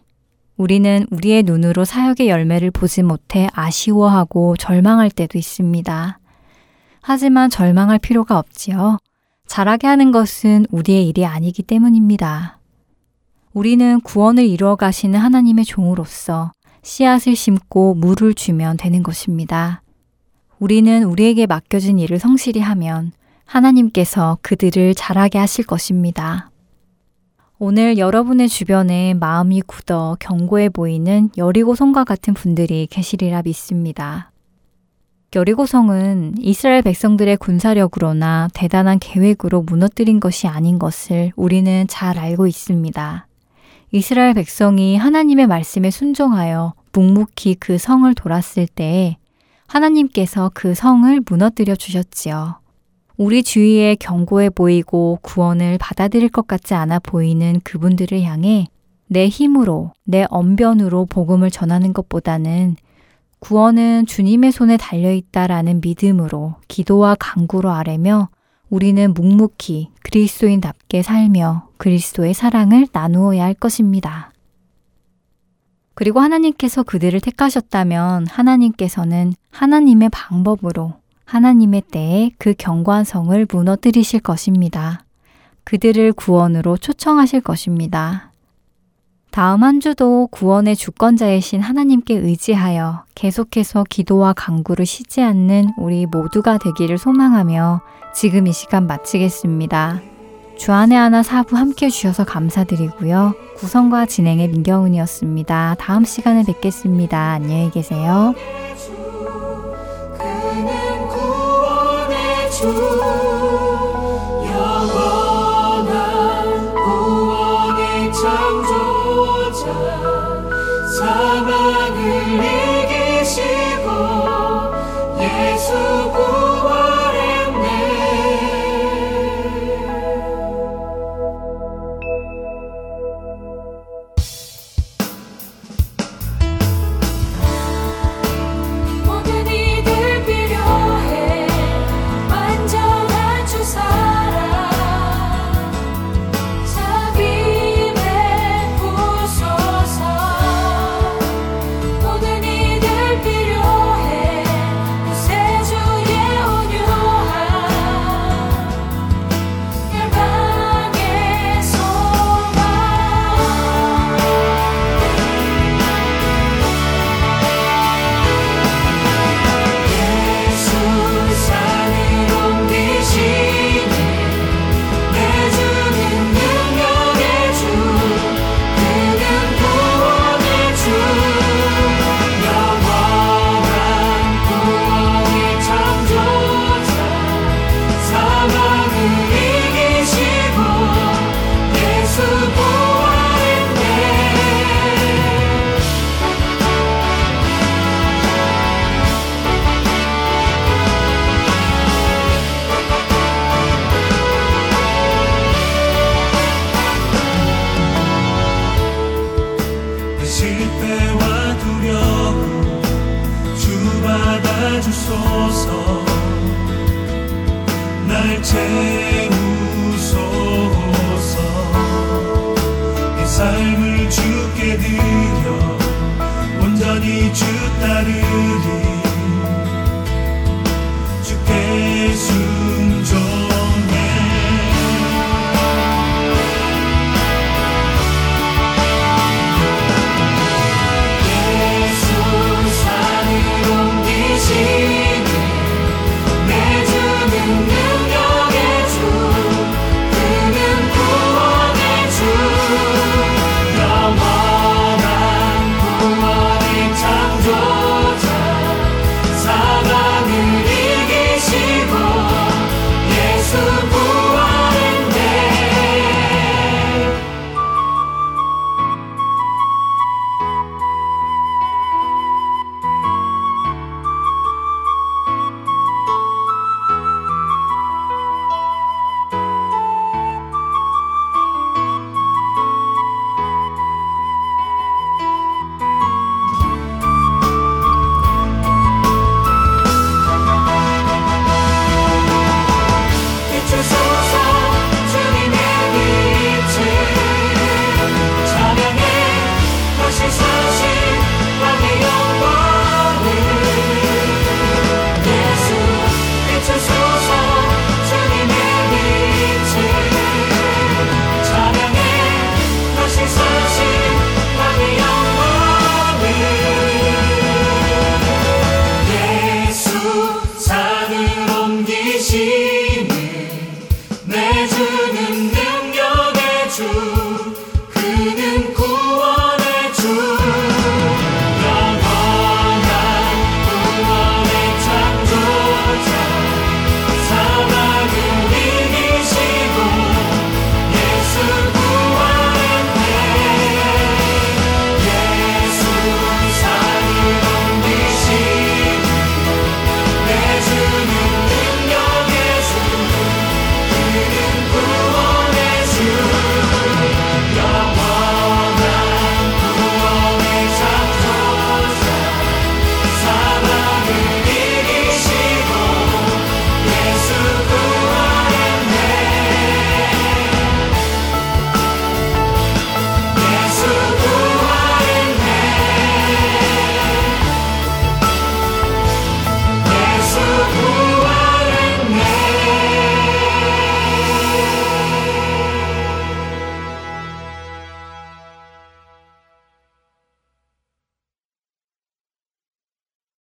A: 우리는 우리의 눈으로 사역의 열매를 보지 못해 아쉬워하고 절망할 때도 있습니다. 하지만 절망할 필요가 없지요. 잘하게 하는 것은 우리의 일이 아니기 때문입니다. 우리는 구원을 이루어 가시는 하나님의 종으로서 씨앗을 심고 물을 주면 되는 것입니다. 우리는 우리에게 맡겨진 일을 성실히 하면 하나님께서 그들을 자라게 하실 것입니다. 오늘 여러분의 주변에 마음이 굳어 견고해 보이는 여리고성과 같은 분들이 계시리라 믿습니다. 여리고성은 이스라엘 백성들의 군사력으로나 대단한 계획으로 무너뜨린 것이 아닌 것을 우리는 잘 알고 있습니다. 이스라엘 백성이 하나님의 말씀에 순종하여 묵묵히 그 성을 돌았을 때에 하나님께서 그 성을 무너뜨려 주셨지요. 우리 주위에 견고해 보이고 구원을 받아들일 것 같지 않아 보이는 그분들을 향해 내 힘으로, 내 언변으로 복음을 전하는 것보다는 구원은 주님의 손에 달려있다라는 믿음으로 기도와 강구로 아뢰며 우리는 묵묵히 그리스도인답게 살며 그리스도의 사랑을 나누어야 할 것입니다. 그리고 하나님께서 그들을 택하셨다면 하나님께서는 하나님의 방법으로 하나님의 때에 그 견고한 성을 무너뜨리실 것입니다. 그들을 구원으로 초청하실 것입니다. 다음 한 주도 구원의 주권자이신 하나님께 의지하여 계속해서 기도와 강구를 쉬지 않는 우리 모두가 되기를 소망하며 지금 이 시간 마치겠습니다. 주안의 하나 사부 함께 주셔서 감사드리고요. 구성과 진행의 민경훈이었습니다. 다음 시간에 뵙겠습니다. 안녕히 계세요.
F: 사망을 이기시고 예수